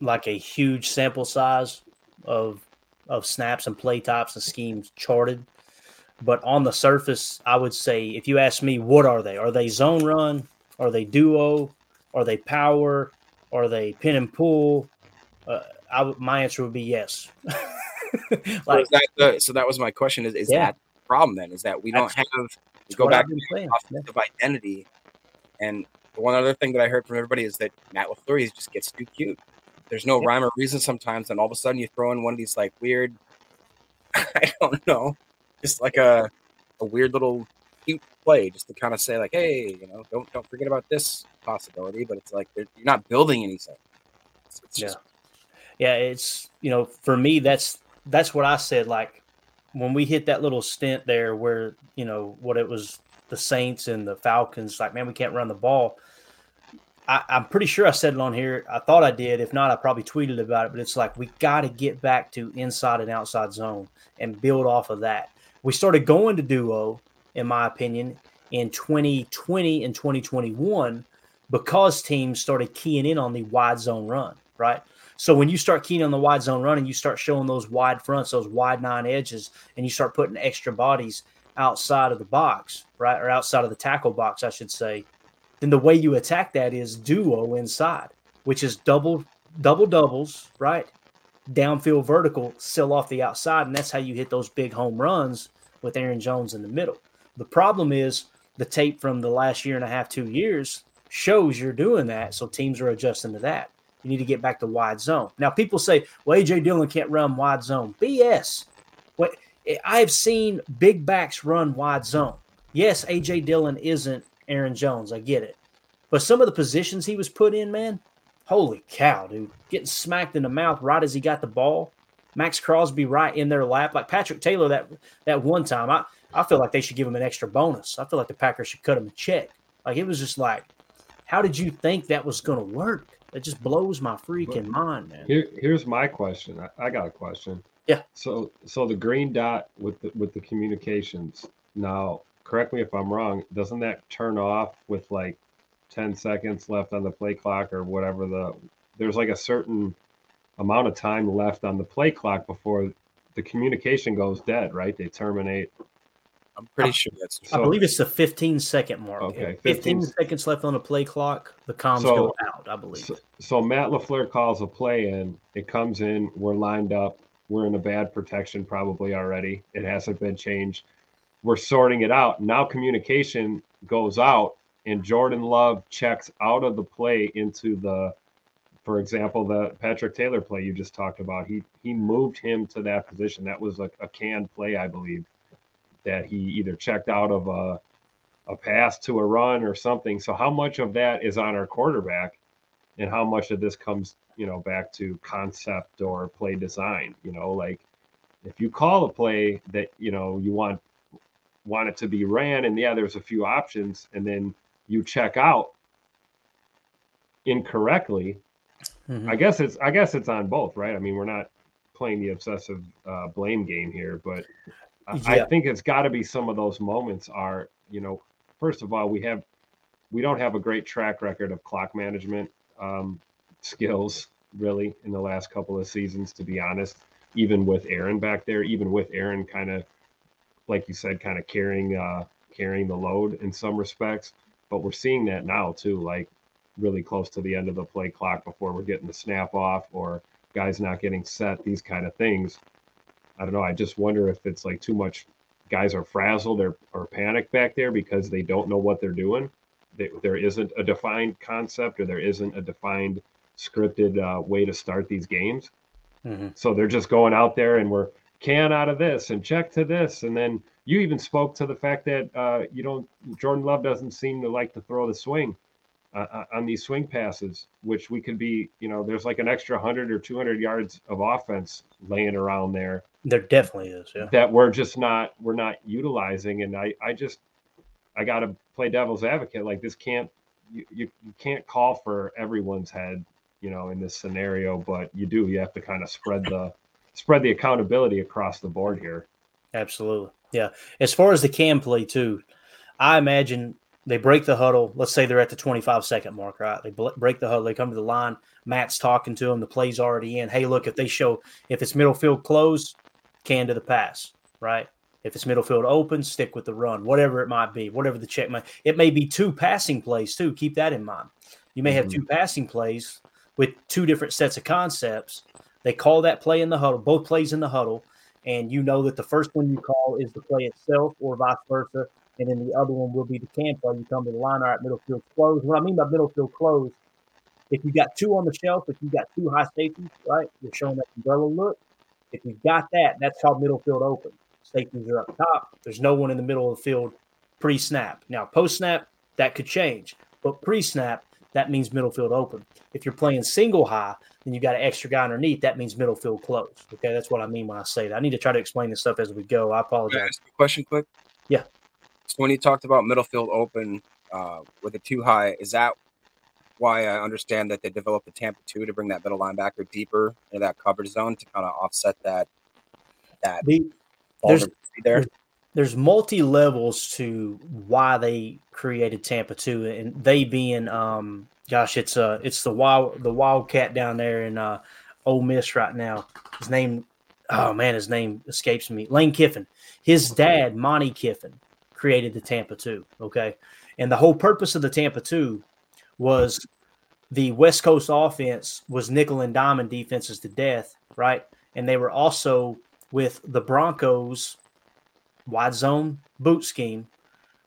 like a huge sample size of of snaps and play types and schemes charted. But on the surface, I would say if you ask me, what are they? Are they zone run? Are they duo? Are they power? Are they pin and pull? Uh, I my answer would be yes. so, that so that was my question. Is is Yeah. that the problem then? Is that we don't That's- have we go back to offensive identity? And one other thing that I heard from everybody is that Matt LaFleur he just gets too cute. There's no rhyme or reason sometimes, and all of a sudden you throw in one of these like weird, I don't know, just like a a weird little cute play, just to kind of say like, hey, you know, don't don't forget about this possibility. But it's like you're not building anything. It's, it's Yeah. just yeah, it's you know, for me, that's that's what I said. Like when we hit that little stint there, where you know what it was, the Saints and the Falcons. Like, man, we can't run the ball. I, I'm pretty sure I said it on here. I thought I did. If not, I probably tweeted about it. But it's like we got to get back to inside and outside zone and build off of that. We started going to duo, in my opinion, in 2020 and 2021 because teams started keying in on the wide zone run, right? So when you start keying on the wide zone run and you start showing those wide fronts, those wide nine edges, and you start putting extra bodies outside of the box, right, or outside of the tackle box, I should say, then the way you attack that is duo inside, which is double double doubles, right? Downfield vertical, sell off the outside, and that's how you hit those big home runs with Aaron Jones in the middle. The problem is the tape from the last year and a half, two years shows you're doing that, so teams are adjusting to that. You need to get back to wide zone. Now, people say, well, AJ Dillon can't run wide zone. BS. What I have seen big backs run wide zone. Yes, AJ Dillon isn't Aaron Jones. I get it. But some of the positions he was put in, man, holy cow, dude. Getting smacked in the mouth right as he got the ball. Maxx Crosby right in their lap. Like Patrick Taylor that that one time. I, I feel like they should give him an extra bonus. I feel like the Packers should cut him a check. Like it was just like, how did you think that was gonna work? It just blows my freaking mind, man. Here, here's my question. I, I got a question. Yeah. So, so the green dot with the with the communications. Now, correct me if I'm wrong. Doesn't that turn off with like ten seconds left on the play clock or whatever the? There's like a certain amount of time left on the play clock before the communication goes dead, right? They terminate. I'm pretty sure that's. I believe it's the 15 second mark. Okay, 15, 15 seconds left on the play clock. The comms So- go out, I believe. So, so Matt LaFleur calls a play in. It comes in. We're lined up. We're in a bad protection probably already. It hasn't been changed. We're sorting it out. Now communication goes out, and Jordan Love checks out of the play into the for example, the Patrick Taylor play you just talked about, he he moved him to that position. That was a, a canned play, I believe, that he either checked out of a a pass to a run or something. So how much of that is on our quarterback, and how much of this comes, you know, back to concept or play design? You know, like if you call a play that you know you want want it to be ran, and yeah, there's a few options, and then you check out incorrectly. Mhm. I guess it's I guess it's on both, right? I mean, we're not playing the obsessive uh, blame game here, but I, I think it's got to be some of those moments are, you know, first of all, we have we don't have a great track record of clock management um, skills really in the last couple of seasons, to be honest. Even with Aaron back there, even with Aaron kind of like you said, kind of carrying uh, carrying the load in some respects. But we're seeing that now too, like really close to the end of the play clock before we're getting the snap off or guys not getting set, these kind of things. I don't know. I just wonder if it's like too much guys are frazzled or, or panicked back there because they don't know what they're doing. There, there isn't a defined concept or there isn't a defined scripted uh, way to start these games. Mhm. So they're just going out there and we're can out of this and check to this. And then you even spoke to the fact that uh, you don't, Jordan Love doesn't seem to like to throw the swing uh, uh, on these swing passes, which we could be, you know, there's like an extra 100 or 200 yards of offense laying around there There definitely is. Yeah. that we're just not, we're not utilizing. And I, I just, I got to play devil's advocate. Like this can't, you, you, you can't call for everyone's head, you know, in this scenario, but you do, you have to kind of spread the, spread the accountability across the board here. Absolutely. Yeah. As far as the cam play too, I imagine they break the huddle. Let's say they're at the 25 second mark, right? They bl- break the huddle. They come to the line. Matt's talking to them. The play's already in. Hey, look, if they show, if it's middle field closed, can to the pass, right? If it's middle field open, stick with the run, whatever it might be, whatever the check might. It may be two passing plays too. Keep that in mind. You may have Mhm. two passing plays with two different sets of concepts. They call that play in the huddle, both plays in the huddle, and you know that the first one you call is the play itself, or vice versa, and then the other one will be the cam play. You come to the line, all right, middle field closed. What I mean by middle field closed, if you got two on the shelf, if you got two high safeties, right, you're showing that umbrella look. If you've got that, that's called middle field open. Safeties are up top. There's no one in the middle of the field pre snap. Now, post snap, that could change, but pre snap, that means middle field open. If you're playing single high, then you got an extra guy underneath. That means middle field closed. Okay, that's what I mean when I say that. I need to try to explain this stuff as we go. I Can I apologize. ask you a question quick? Yeah. So when you talked about middle field open uh, with a two high, is that why I understand that they developed the Tampa two to bring that middle linebacker deeper into that coverage zone to kind of offset that that The, there's there? there's- there's multi levels to why they created Tampa two, and they being um gosh, it's uh it's the wild the wildcat down there in uh Ole Miss right now. His name oh man, his name escapes me. Lane Kiffin. His dad, Monte Kiffin, created the Tampa two. Okay. And the whole purpose of the Tampa two was the West Coast offense was nickel and diamond defenses to death, right? And they were also with the Broncos wide zone boot scheme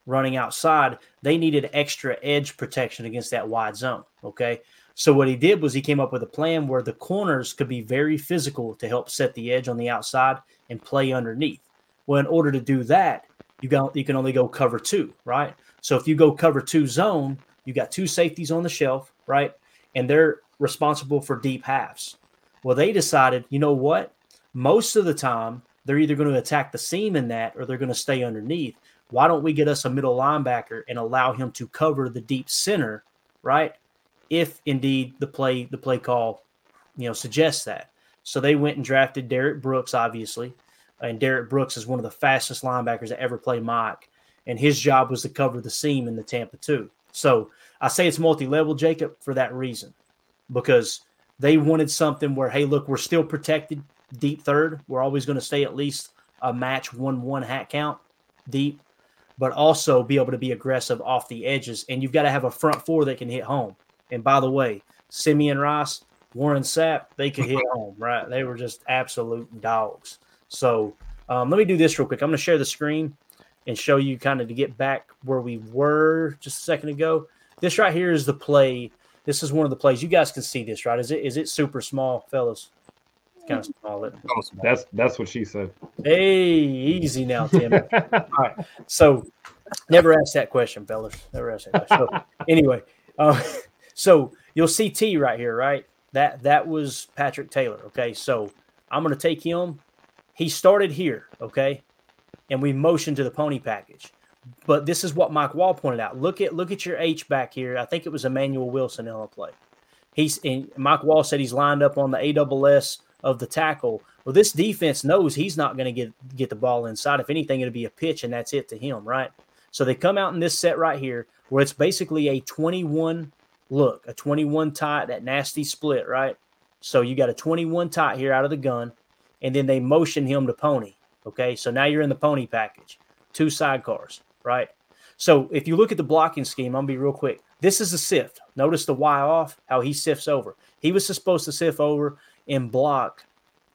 running outside, they needed extra edge protection against that wide zone. Okay. So what he did was he came up with a plan where the corners could be very physical to help set the edge on the outside and play underneath. Well, in order to do that, you got you can only go cover two, right? So if you go cover two zone, you got two safeties on the shelf, right? And they're responsible for deep halves. Well, they decided, you know what? Most of the time, they're either going to attack the seam in that or they're going to stay underneath. Why don't we get us a middle linebacker and allow him to cover the deep center, right? If indeed the play the play call, you know, suggests that. So they went and drafted Derrick Brooks, obviously, and Derrick Brooks is one of the fastest linebackers that ever played Mike, and his job was to cover the seam in the Tampa two. So I say it's multi-level, Jacob, for that reason, because they wanted something where, hey, look, we're still protected deep third. We're always going to stay at least a match one one hat count deep, but also be able to be aggressive off the edges. And you've got to have a front four that can hit home. And by the way, Simeon Rice, Warren Sapp, they could hit home, right? They were just absolute dogs. So um, let me do this real quick. I'm going to share the screen and show you kind of to get back where we were just a second ago. This right here is the play This is one of the plays. You guys can see this, right? Is it is it super small, fellas? It's kind of small. It- That's that's what she said. Hey, easy now, Tim. All right. So never ask that question, fellas. Never ask that question. So, anyway, uh, so you'll see T right here, right? That that was Patrick Taylor. Okay. So I'm gonna take him. He started here, okay? And we motioned to the pony package. But this is what Mike Wall pointed out. Look at look at your H back here. I think it was Emanuel Wilson on a play. He's and Mike Wall said he's lined up on the AWS of the tackle. Well, this defense knows he's not going to get get the ball inside. If anything, it'll be a pitch, and that's it to him, right? So they come out in this set right here, where it's basically a 21 look, a 21 tight, that nasty split, right? So you got a 21 tight here out of the gun, and then they motion him to pony. Okay, so now you're in the pony package, two sidecars, right? So if you look at the blocking scheme, I'm gonna be real quick. This is a sift. Notice the Y off, how he sifts over. He was supposed to sift over and block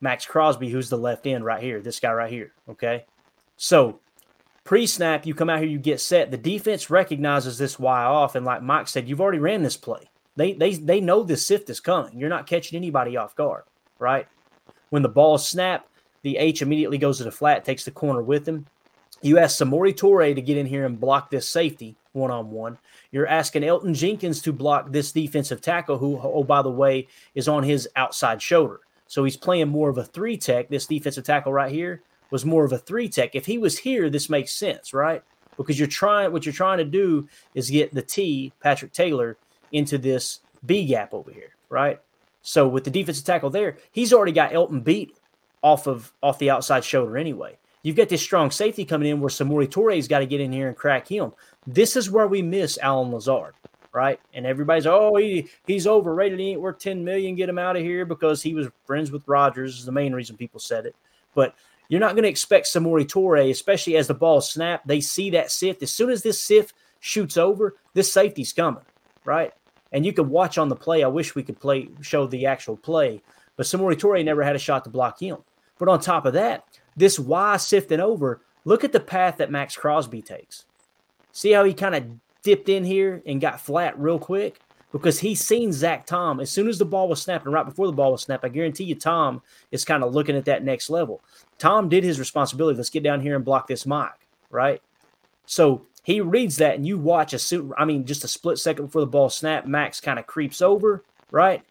Maxx Crosby, who's the left end right here, this guy right here. Okay. So pre snap, you come out here, you get set. The defense recognizes this Y off. And like Mike said, you've already ran this play. They, they, they know this sift is coming. You're not catching anybody off guard, right? When the ball is snapped, the H immediately goes to the flat, takes the corner with him. You ask Samori Touré to get in here and block this safety one on one. You're asking Elgton Jenkins to block this defensive tackle, who, oh, by the way, is on his outside shoulder. So he's playing more of a three tech. This defensive tackle right here was more of a three tech. If he was here, this makes sense, right? Because you're trying, what you're trying to do is get the T, Patrick Taylor, into this B gap over here, right? So with the defensive tackle there, he's already got Elgton beat off of off the outside shoulder anyway. You've got this strong safety coming in where Samori Touré's got to get in here and crack him. This is where we miss Allen Lazard, right? And everybody's oh he he's overrated. He ain't worth 10 million. Get him out of here because he was friends with Rodgers is the main reason people said it. But you're not going to expect Samori Touré, especially as the ball snapped. They see that sift. As soon as this sift shoots over, this safety's coming, right? And you can watch on the play. I wish we could play show the actual play, but Samori Touré never had a shot to block him. But on top of that, this Y sifting over, look at the path that Maxx Crosby takes. See how he kind of dipped in here and got flat real quick? Because he's seen Zach Tom. As soon as the ball was snapping, right before the ball was snapped, I guarantee you Tom is kind of looking at that next level. Tom did his responsibility. Let's get down here and block this mic, right? So he reads that, and you watch a suit. I mean, just a split second before the ball snap, Max kind of creeps over, right?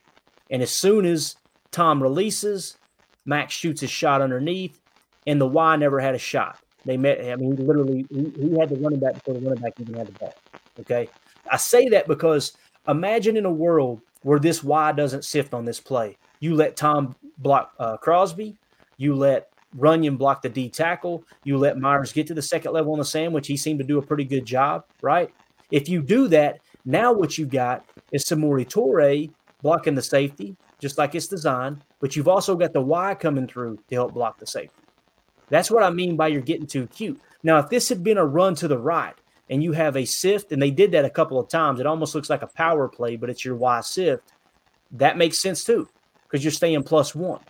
And as soon as Tom releases, Max shoots his shot underneath, and the Y never had a shot. They met. I mean, literally he, he had the running back before the running back even had the ball. Okay, I say that because imagine in a world where this Y doesn't sift on this play. You let Tom block uh, Crosby. You let Runyan block the D tackle. You let Myers get to the second level on the sandwich. He seemed to do a pretty good job, right? If you do that, now what you've got is Samori Touré blocking the safety, just like it's designed, but you've also got the Y coming through to help block the safety. That's what I mean by you're getting too cute. Now, if this had been a run to the right and you have a sift, and they did that a couple of times, it almost looks like a power play, but it's your Y sift. That makes sense too, because you're staying plus one.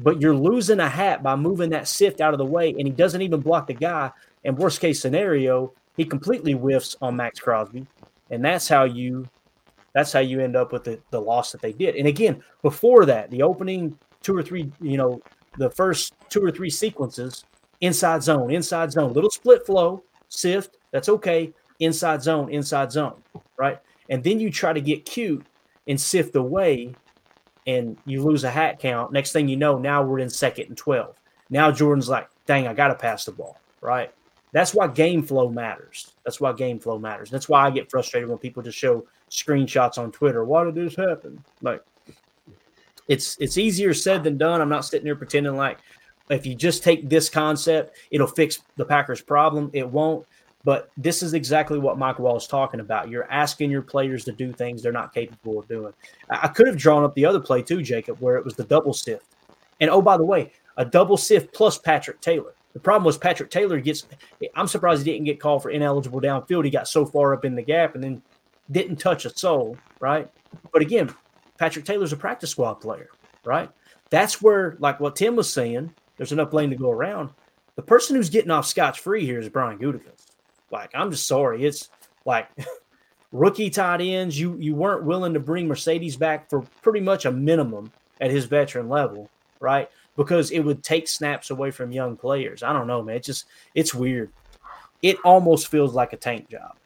But you're losing a hat by moving that sift out of the way, and he doesn't even block the guy. And worst case scenario, he completely whiffs on Maxx Crosby, and that's how you that's how you end up with the, the loss that they did. And again, before that, the opening two or three, you know, the first two or three sequences, inside zone, inside zone, little split flow, sift, that's okay. Inside zone, inside zone, right? And then you try to get cute and sift away, and you lose a hat count. Next thing you know, now we're in second and 12. Now Jordan's like, dang, I got to pass the ball, right? That's why game flow matters. That's why game flow matters. That's why I get frustrated when people just show screenshots on Twitter. Why did this happen? Like, it's it's easier said than done. I'm not sitting there pretending like if you just take this concept, it'll fix the Packers' problem. It won't. But this is exactly what Mike Wall is talking about. You're asking your players to do things they're not capable of doing. I could have drawn up the other play too, Jacob, where it was the double sift. And oh, by the way, a double sift plus Patrick Taylor. The problem was Patrick Taylor gets. I'm surprised he didn't get called for ineligible downfield. He got so far up in the gap and then didn't touch a soul, right? But again, Patrick Taylor's a practice squad player, right? That's where, like what Tim was saying, there's enough lane to go around. The person who's getting off scotch free here is Brian Gutekunst. Like, I'm just sorry. It's like rookie tight ends. You you weren't willing to bring Marcedes back for pretty much a minimum at his veteran level, right? Because it would take snaps away from young players. I don't know, man. It's just it's weird. It almost feels like a tank job.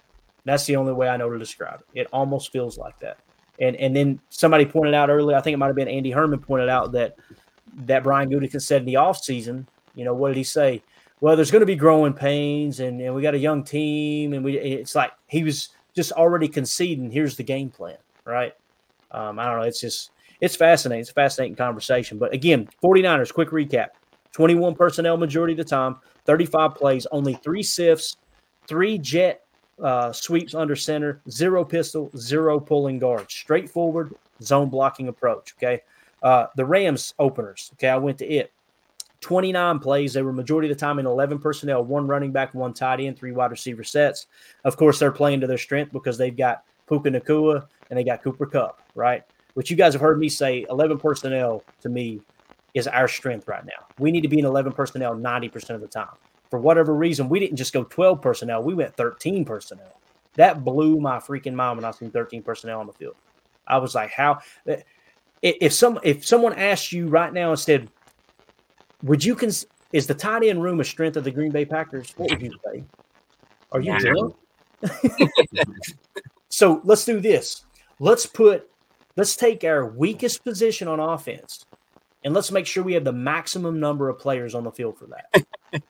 That's the only way I know to describe it. It almost feels like that. And and then somebody pointed out earlier, I think it might have been Andy Herman pointed out that that Brian Gutekunst said in the offseason, you know, what did he say? Well, there's going to be growing pains, and, and we got a young team, and we it's like he was just already conceding. Here's the game plan, right? Um, I don't know. It's just it's fascinating. It's a fascinating conversation. But again, 49ers, quick recap 21 personnel majority of the time, 35 plays, only three sifts, three jet uh, sweeps under center, zero pistol, zero pulling guard. Straightforward zone blocking approach. Okay. Uh, the Rams openers. Okay. I went to it. 29 plays. They were majority of the time in 11 personnel, one running back, one tight end, three wide receiver sets. Of course, they're playing to their strength because they've got Puka Nacua and they got Cooper Kupp, right? Which you guys have heard me say 11 personnel to me is our strength right now. We need to be in 11 personnel 90% of the time. For whatever reason, we didn't just go 12 personnel, we went 13 personnel. That blew my freaking mind when I seen 13 personnel on the field. I was like, how eh, if some if someone asked you right now instead, would you cons- is the tight end room a strength of the Green Bay Packers? What would you say? Are you drunk? so let's do this. Let's put let's take our weakest position on offense and let's make sure we have the maximum number of players on the field for that.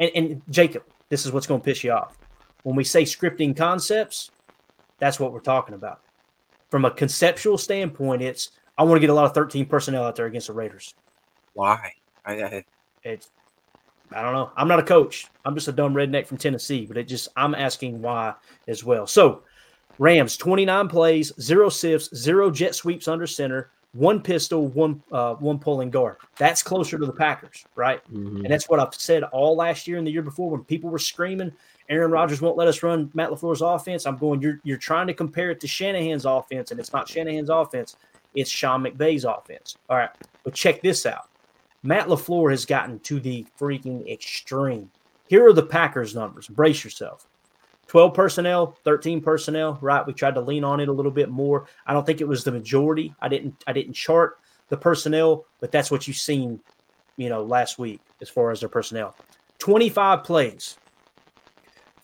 And, and Jacob, this is what's going to piss you off. When we say scripting concepts, that's what we're talking about. From a conceptual standpoint, it's I want to get a lot of 13 personnel out there against the Raiders. Why? I, I it's I don't know. I'm not a coach. I'm just a dumb redneck from Tennessee, but it just I'm asking why as well. So Rams 29 plays, zero sifts, zero jet sweeps under center, one pistol, one uh, one pulling guard. That's closer to the Packers, right? Mm-hmm. And that's what I've said all last year and the year before when people were screaming, Aaron Rodgers won't let us run Matt LaFleur's offense. I'm going, you're you're trying to compare it to Shanahan's offense, and it's not Shanahan's offense, it's Sean McVay's offense. All right, but check this out. Matt LaFleur has gotten to the freaking extreme. Here are the Packers numbers. Brace yourself. 12 personnel, 13 personnel, right? We tried to lean on it a little bit more. I don't think it was the majority. I didn't I didn't chart the personnel, but that's what you've seen, you know, last week as far as their personnel. 25 plays.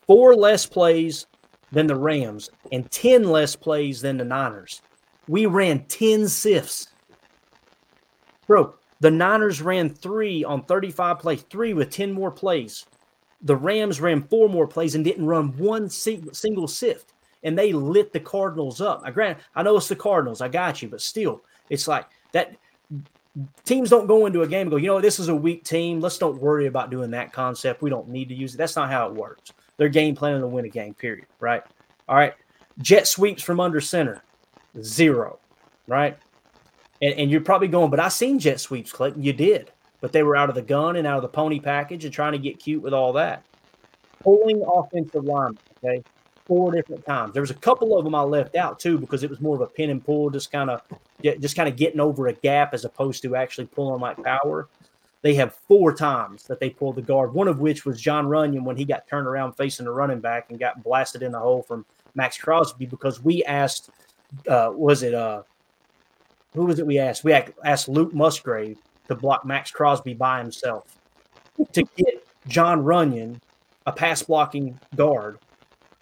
Four less plays than the Rams and 10 less plays than the Niners. We ran 10 sifts. Bro, the Niners ran 3 on 35 plays, 3 with 10 more plays the Rams ran four more plays and didn't run one single sift, and they lit the Cardinals up. I grant, I know it's the Cardinals, I got you, but still, it's like that. Teams don't go into a game and go, you know, this is a weak team. Let's don't worry about doing that concept. We don't need to use it. That's not how it works. They're game planning to win a game. Period. Right. All right. Jet sweeps from under center, zero. Right. And, and you're probably going, but I seen jet sweeps, Clayton. You did but they were out of the gun and out of the pony package and trying to get cute with all that. Pulling offensive line, okay, four different times. There was a couple of them I left out too because it was more of a pin and pull, just kind of, just kind of getting over a gap as opposed to actually pulling like power. They have four times that they pulled the guard. One of which was Jon Runyan when he got turned around facing the running back and got blasted in the hole from Maxx Crosby because we asked, uh, was it uh, who was it? We asked we asked Luke Musgrave to block Maxx Crosby by himself to get Jon Runyan, a pass blocking guard,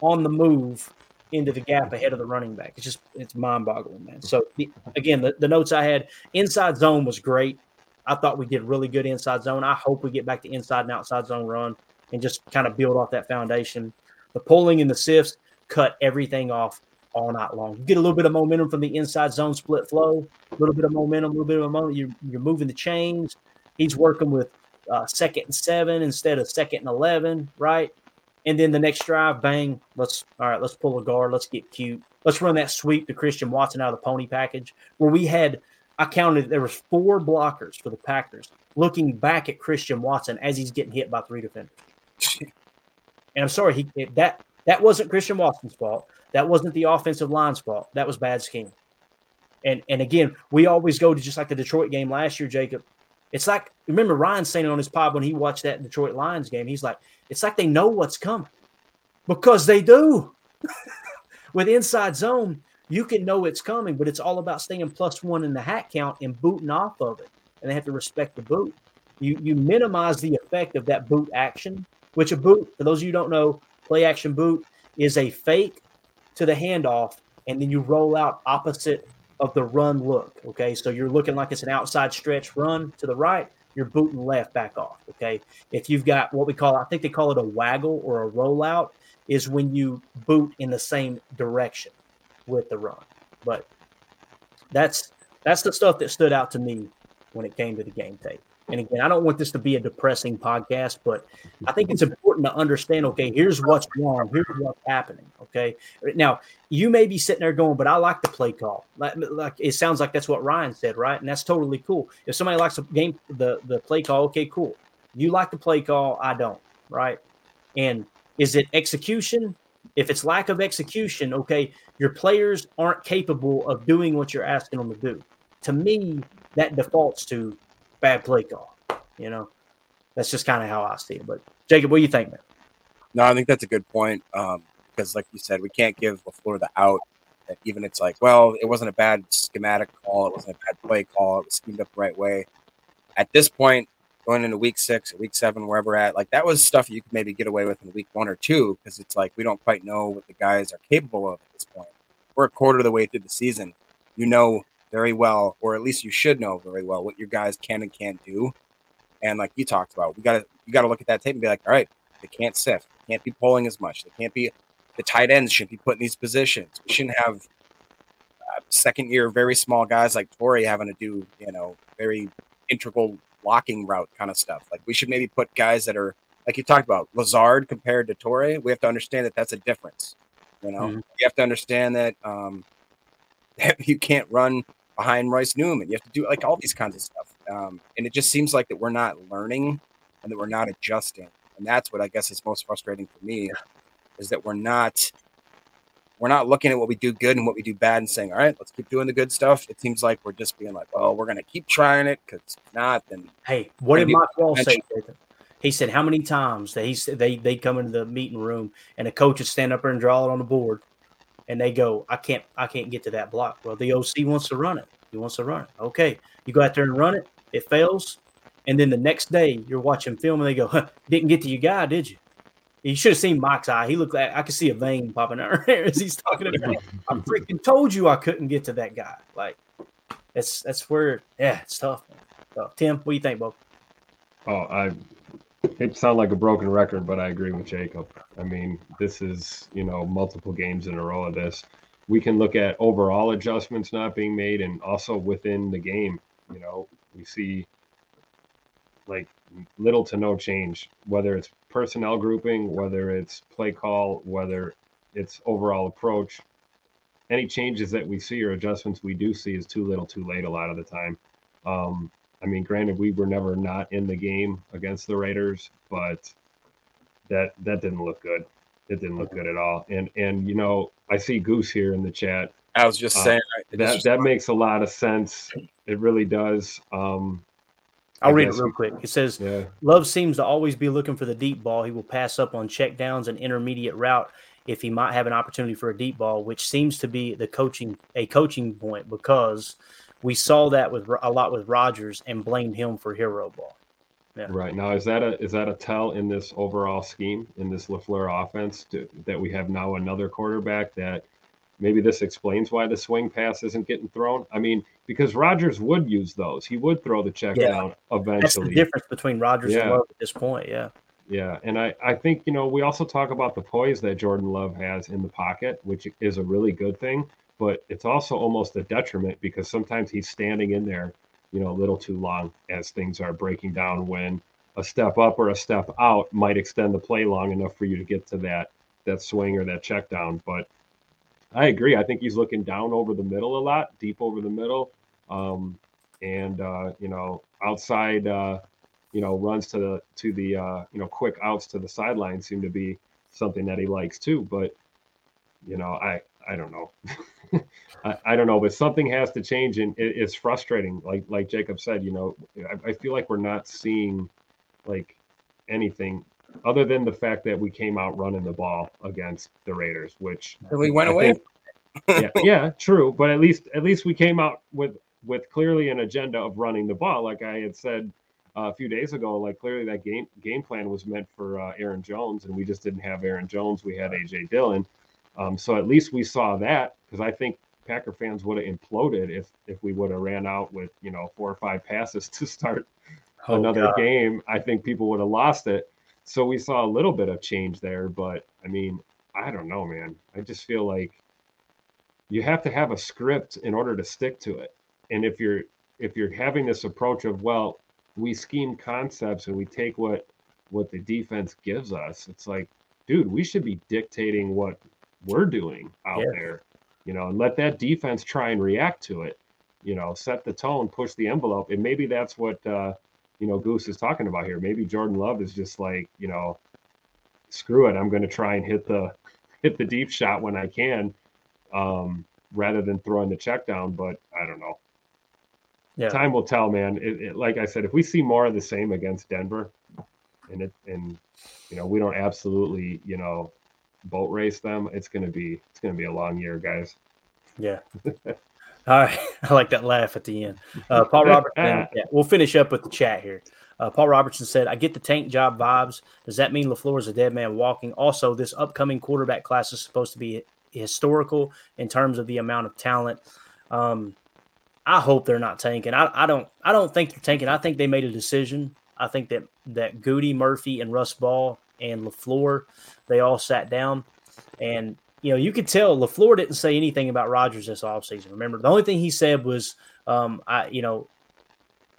on the move into the gap ahead of the running back. It's just it's mind boggling, man. So the, again, the, the notes I had inside zone was great. I thought we did really good inside zone. I hope we get back to inside and outside zone run and just kind of build off that foundation. The pulling and the sifts cut everything off all night long. You get a little bit of momentum from the inside zone split flow, a little bit of momentum, a little bit of momentum. You're, you're moving the chains. He's working with uh, second and seven instead of second and 11, right? And then the next drive, bang, let's, all right, let's pull a guard. Let's get cute. Let's run that sweep to Christian Watson out of the pony package where we had, I counted, there was four blockers for the Packers looking back at Christian Watson as he's getting hit by three defenders. and I'm sorry, he that that wasn't Christian Watson's fault. That wasn't the offensive line's fault. That was bad scheme. And and again, we always go to just like the Detroit game last year, Jacob. It's like remember Ryan saying on his pod when he watched that Detroit Lions game, he's like, it's like they know what's coming because they do. with inside zone, you can know it's coming, but it's all about staying plus one in the hat count and booting off of it. And they have to respect the boot. You you minimize the effect of that boot action, which a boot, for those of you don't know, play action boot is a fake to the handoff, and then you roll out opposite of the run look. Okay. So you're looking like it's an outside stretch run to the right, you're booting left back off. Okay. If you've got what we call, I think they call it a waggle or a rollout, is when you boot in the same direction with the run. But that's that's the stuff that stood out to me when it came to the game tape. And again, I don't want this to be a depressing podcast, but I think it's important to understand okay, here's what's wrong, here's what's happening. Okay. Now, you may be sitting there going, but I like the play call. Like, like it sounds like that's what Ryan said, right? And that's totally cool. If somebody likes the game, the, the play call, okay, cool. You like the play call, I don't, right? And is it execution? If it's lack of execution, okay, your players aren't capable of doing what you're asking them to do. To me, that defaults to bad play call. You know, that's just kind of how I see it. But Jacob, what do you think, man? No, I think that's a good point. Um, because like you said, we can't give LaFleur the out. That even it's like, well, it wasn't a bad schematic call, it wasn't a bad play call, it was schemed up the right way. At this point, going into week six week seven, wherever at, like that was stuff you could maybe get away with in week one or two, because it's like we don't quite know what the guys are capable of at this point. We're a quarter of the way through the season. You know very well, or at least you should know very well what your guys can and can't do. And like you talked about, we gotta you gotta look at that tape and be like, all right, they can't sift, they can't be pulling as much, they can't be the tight ends shouldn't be put in these positions. We shouldn't have uh, second year very small guys like Touré having to do you know very integral blocking route kind of stuff. Like we should maybe put guys that are like you talked about Lazard compared to Touré. We have to understand that that's a difference. You know, Mm-hmm. you have to understand that um, you can't run behind Royce Newman. You have to do like all these kinds of stuff. Um, and it just seems like that we're not learning and that we're not adjusting. And that's what I guess is most frustrating for me is that we're not we're not looking at what we do good and what we do bad and saying, all right, let's keep doing the good stuff. It seems like we're just being like, well, we're gonna keep trying it because if not, then Hey, what did Mike Wahle say? He said how many times that he said they they come into the meeting room and the coach would stand up there and draw it on the board, and they go, I can't I can't get to that block. Well, the OC wants to run it. He wants to run it. Okay, you go out there and run it. It fails, and then the next day you're watching film and they go, huh, didn't get to your guy, did you? You should have seen Mike's eye. He looked like I could see a vein popping out as he's talking to me. I freaking told you I couldn't get to that guy. Like that's that's where yeah, it's tough. Tough. Tim, what do you think, Bo? Oh, I hate to sound like a broken record, but I agree with Jacob. I mean, this is, you know, multiple games in a row of this. We can look at overall adjustments not being made and also within the game. You know, we see like little to no change, whether it's personnel grouping, whether it's play call, whether it's overall approach. Any changes that we see or adjustments we do see is too little, too late a lot of the time. Um, I mean, granted, we were never not in the game against the Raiders, but that that didn't look good. It didn't look good at all. And and you know, I see Goose here in the chat. I was just Uh, saying it that just- that makes a lot of sense. It really does. Um, I'll I read it real quick. It says, Yeah. Love seems to always be looking for the deep ball. He will pass up on check downs and intermediate route if he might have an opportunity for a deep ball, which seems to be the coaching a coaching point because we saw that with a lot with Rodgers and blamed him for hero ball. Yeah. Right now, is that a is that a tell in this overall scheme in this Lafleur offense to, that we have now another quarterback that maybe this explains why the swing pass isn't getting thrown? I mean, because Rodgers would use those, he would throw the check Yeah. down That's eventually. the difference between Rodgers and Love at this point. Yeah. Yeah, and I, I think you know we also talk about the poise that Jordan Love has in the pocket, which is a really good thing, but it's also almost a detriment because sometimes he's standing in there, you know, a little too long as things are breaking down. When a step up or a step out might extend the play long enough for you to get to that that swing or that check down. But I agree. I think he's looking down over the middle a lot, deep over the middle, um, and uh, you know, outside. Uh, you know, runs to the to the uh, you know quick outs to the sideline seem to be something that he likes too. But you know, I I don't know, I, I don't know, but something has to change, and it, it's frustrating. Like like Jacob said, you know, I, I feel like we're not seeing like anything other than the fact that we came out running the ball against the Raiders, which And we went I away. think- yeah, yeah, true. But at least at least we came out with with clearly an agenda of running the ball, like I had said uh, a few days ago. Like clearly that game game plan was meant for uh, Aaron Jones, and we just didn't have Aaron Jones. We had AJ Dillon. Um, so at least we saw that because I think Packer fans would have imploded if if we would have ran out with you know four or five passes to start Oh, another God. game. I think people would have lost it. So we saw a little bit of change there, but I mean, I don't know, man. I just feel like you have to have a script in order to stick to it. And if you're if you're having this approach of well, we scheme concepts and we take what what the defense gives us, it's like, dude, we should be dictating what we're doing out Yeah. there, you know, and let that defense try and react to it. You know, set the tone, push the envelope, and maybe that's what uh, you know Goose is talking about here. Maybe Jordan Love is just like, you know, screw it, I'm going to try and hit the hit the deep shot when I can, um, rather than throwing the check down. But I don't know. Yeah. Time will tell, man. It, it, like I said, if we see more of the same against Denver, and it and you know we don't absolutely you know boat race them, it's gonna be it's gonna be a long year, guys. Yeah. All right. I like that laugh at the end. Uh, Paul Robertson, yeah, we'll finish up with the chat here. Uh, Paul Robertson said, I get the tank job vibes. Does that mean LaFleur is a dead man walking? Also, this upcoming quarterback class is supposed to be historical in terms of the amount of talent. Um, I hope they're not tanking. I, I don't I don't think they're tanking. I think they made a decision. I think that that Gutey, Murphy, and Russ Ball and LaFleur, they all sat down and you know, you could tell LaFleur didn't say anything about Rodgers this offseason. Remember, the only thing he said was, um, I, you know,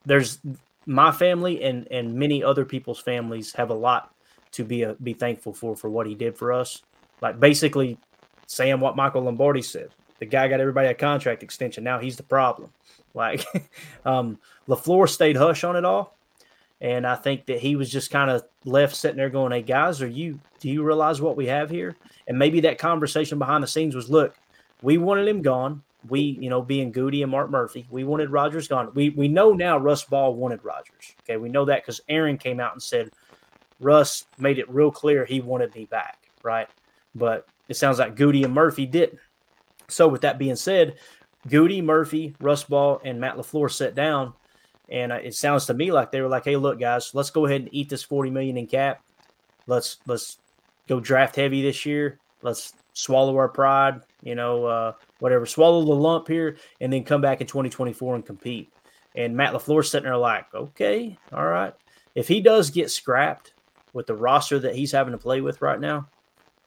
there's my family and and many other people's families have a lot to be a, be thankful for for what he did for us. Like basically saying what Michael Lombardi said. The guy got everybody a contract extension. Now he's the problem. Like um, Lafleur stayed hush on it all, and I think that he was just kind of left sitting there going, "Hey guys, are you do you realize what we have here?" And maybe that conversation behind the scenes was, "Look, we wanted him gone. We, you know, being Gutey and Mark Murphy, we wanted Rodgers gone. We we know now Russ Ball wanted Rodgers. Okay, we know that because Aaron came out and said Russ made it real clear he wanted me back, right? But it sounds like Gutey and Murphy didn't. So with that being said, Gutey, Murphy, Russ Ball, and Matt LaFleur sat down, and it sounds to me like they were like, "Hey, look, guys, let's go ahead and eat this forty million in cap. Let's let's go draft heavy this year. Let's swallow our pride, you know, uh, whatever, swallow the lump here, and then come back in 2024 and compete. And Matt LaFleur sitting there like, okay, all right. If he does get scrapped with the roster that he's having to play with right now,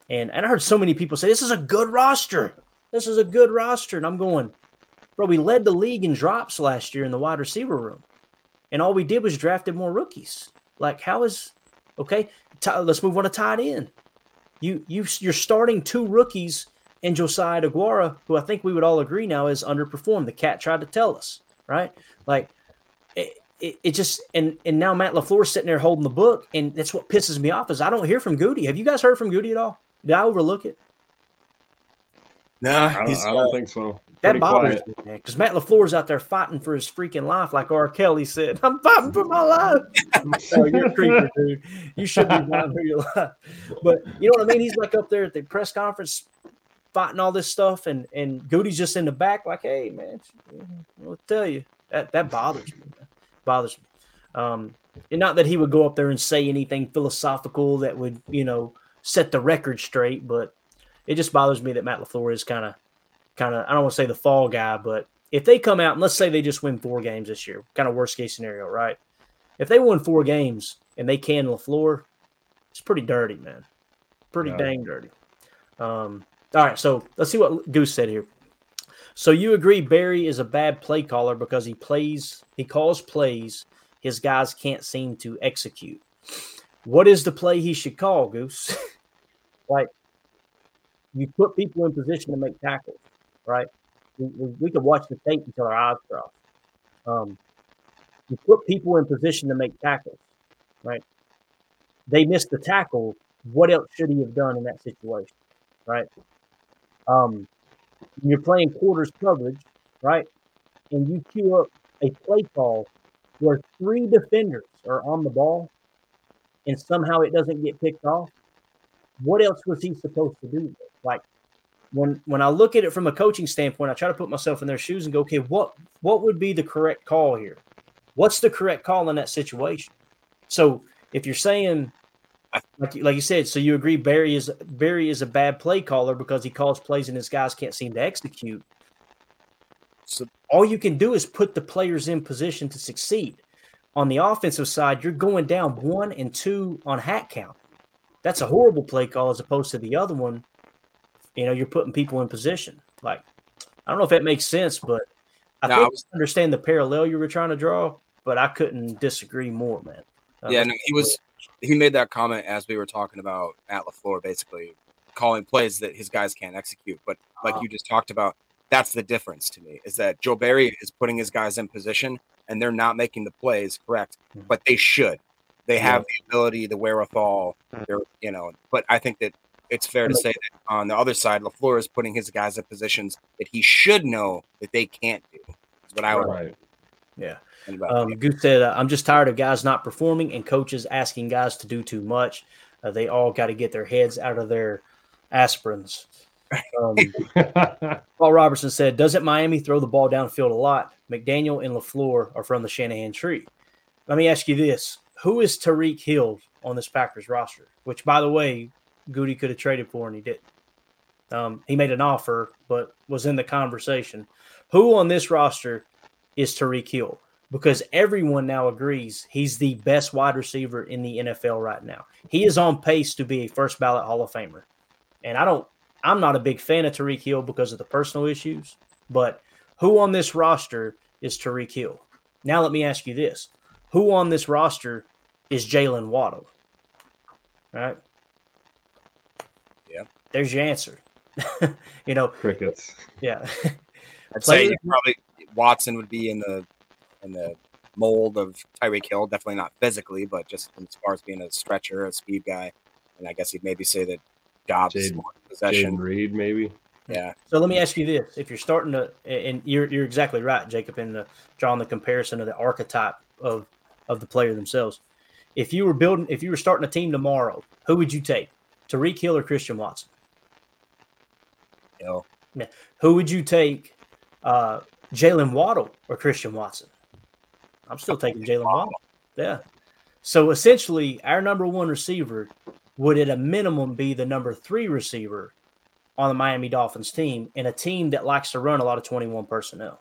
and, and I heard so many people say, this is a good roster. This is a good roster. And I'm going, bro, we led the league in drops last year in the wide receiver room. And all we did was drafted more rookies. Like, how is, okay, t- let's move on to tight end. You you you're starting two rookies and Josiah DeGuara, who I think we would all agree now is underperformed. The cat tried to tell us, right? Like it, it, it just and and now Matt LaFleur sitting there holding the book, and that's what pisses me off is I don't hear from Gutey. Have you guys heard from Gutey at all? Did I overlook it? Nah, I don't, I don't think so. That bothers quiet. me, man, because Matt LaFleur's out there fighting for his freaking life, like R. Kelly said. I'm fighting for my life. oh, you're a creeper, dude. You should be fighting for your life. But you know what I mean? He's like up there at the press conference fighting all this stuff, and and Gutey's just in the back, like, hey, man, I'll tell you. That that bothers me. Bothers me. Um, and not that he would go up there and say anything philosophical that would, you know, set the record straight, but it just bothers me that Matt LaFleur is kind of kind of I don't want to say the fall guy, but if they come out and let's say they just win four games this year, kind of worst case scenario, right? If they win four games and they can LaFleur, it's pretty dirty, man. Pretty Yeah. dang dirty. Um, all right, so let's see what Goose said here. So you agree Barry is a bad play caller because he plays, he calls plays his guys can't seem to execute. What is the play he should call, Goose? like you put people in position to make tackles, right? We, we, could watch the tape until our eyes cross. Um, you put people in position to make tackles, right? They missed the tackle. What else should he have done in that situation, right? Um, you're playing quarters coverage, right? And you queue up a play call where three defenders are on the ball. and somehow it doesn't get picked off, what else was he supposed to do? Like when when I look at it from a coaching standpoint, I try to put myself in their shoes and go, okay, what what would be the correct call here? What's the correct call in that situation? So if you're saying like like you said, so you agree Barry is Barry is a bad play caller because he calls plays and his guys can't seem to execute. So all you can do is put the players in position to succeed. On the offensive side, you're going down one and two on hat count. That's a horrible play call as opposed to the other one. You know, you're putting people in position. Like, I don't know if that makes sense, but I No, I was- understand the parallel you were trying to draw, but I couldn't disagree more, man. Uh, Yeah, no, he was he made that comment as we were talking about at LaFleur, basically calling plays that his guys can't execute. But like Uh-huh. you just talked about, that's the difference to me is that Joe Barry is putting his guys in position and they're not making the plays correct, Mm-hmm. but they should. They have the ability, the wherewithal. They're you know, but I think that it's fair to say that on the other side, LaFleur is putting his guys in positions that he should know that they can't do. Is what I would Right. Yeah. Um, Goose said, uh, I'm just tired of guys not performing and coaches asking guys to do too much. Uh, they all got to get their heads out of their aspirins. Um, Paul Robertson said, Doesn't Miami throw the ball downfield a lot? McDaniel and LaFleur are from the Shanahan tree. Let me ask you this Who is Tyreek Hill on this Packers roster? Which, by the way, Gutey could have traded for and he didn't. Um, he made an offer, but was in the conversation. Who on this roster is Tyreek Hill? Because everyone now agrees he's the best wide receiver in the NFL right now. He is on pace to be a first ballot Hall of Famer. And I don't, I'm not a big fan of Tyreek Hill because of the personal issues, but who on this roster is Tyreek Hill? Now, let me ask you this who on this roster is Jalen Waddle? Right. Yeah. There's your answer. you know, crickets. Yeah. I'd say probably Watson would be in the in the mold of Tyreek Hill. Definitely not physically, but just as far as being a stretcher, a speed guy. And I guess you'd maybe say that Doubs is Jayden- more possession. Jayden Reed, maybe. Yeah. So let me ask you this: If you're starting to, and you're you're exactly right, Jacob, in the drawing the comparison of the archetype of of the player themselves. If you were building, if you were starting a team tomorrow, who would you take? Tyreek Hill or Christian Watson? Who would you take? Uh, Jalen Waddle or Christian Watson? I'm still taking Jalen Waddle. Yeah. So essentially, our number one receiver would, at a minimum, be the number three receiver on the Miami Dolphins team in a team that likes to run a lot of 21 personnel.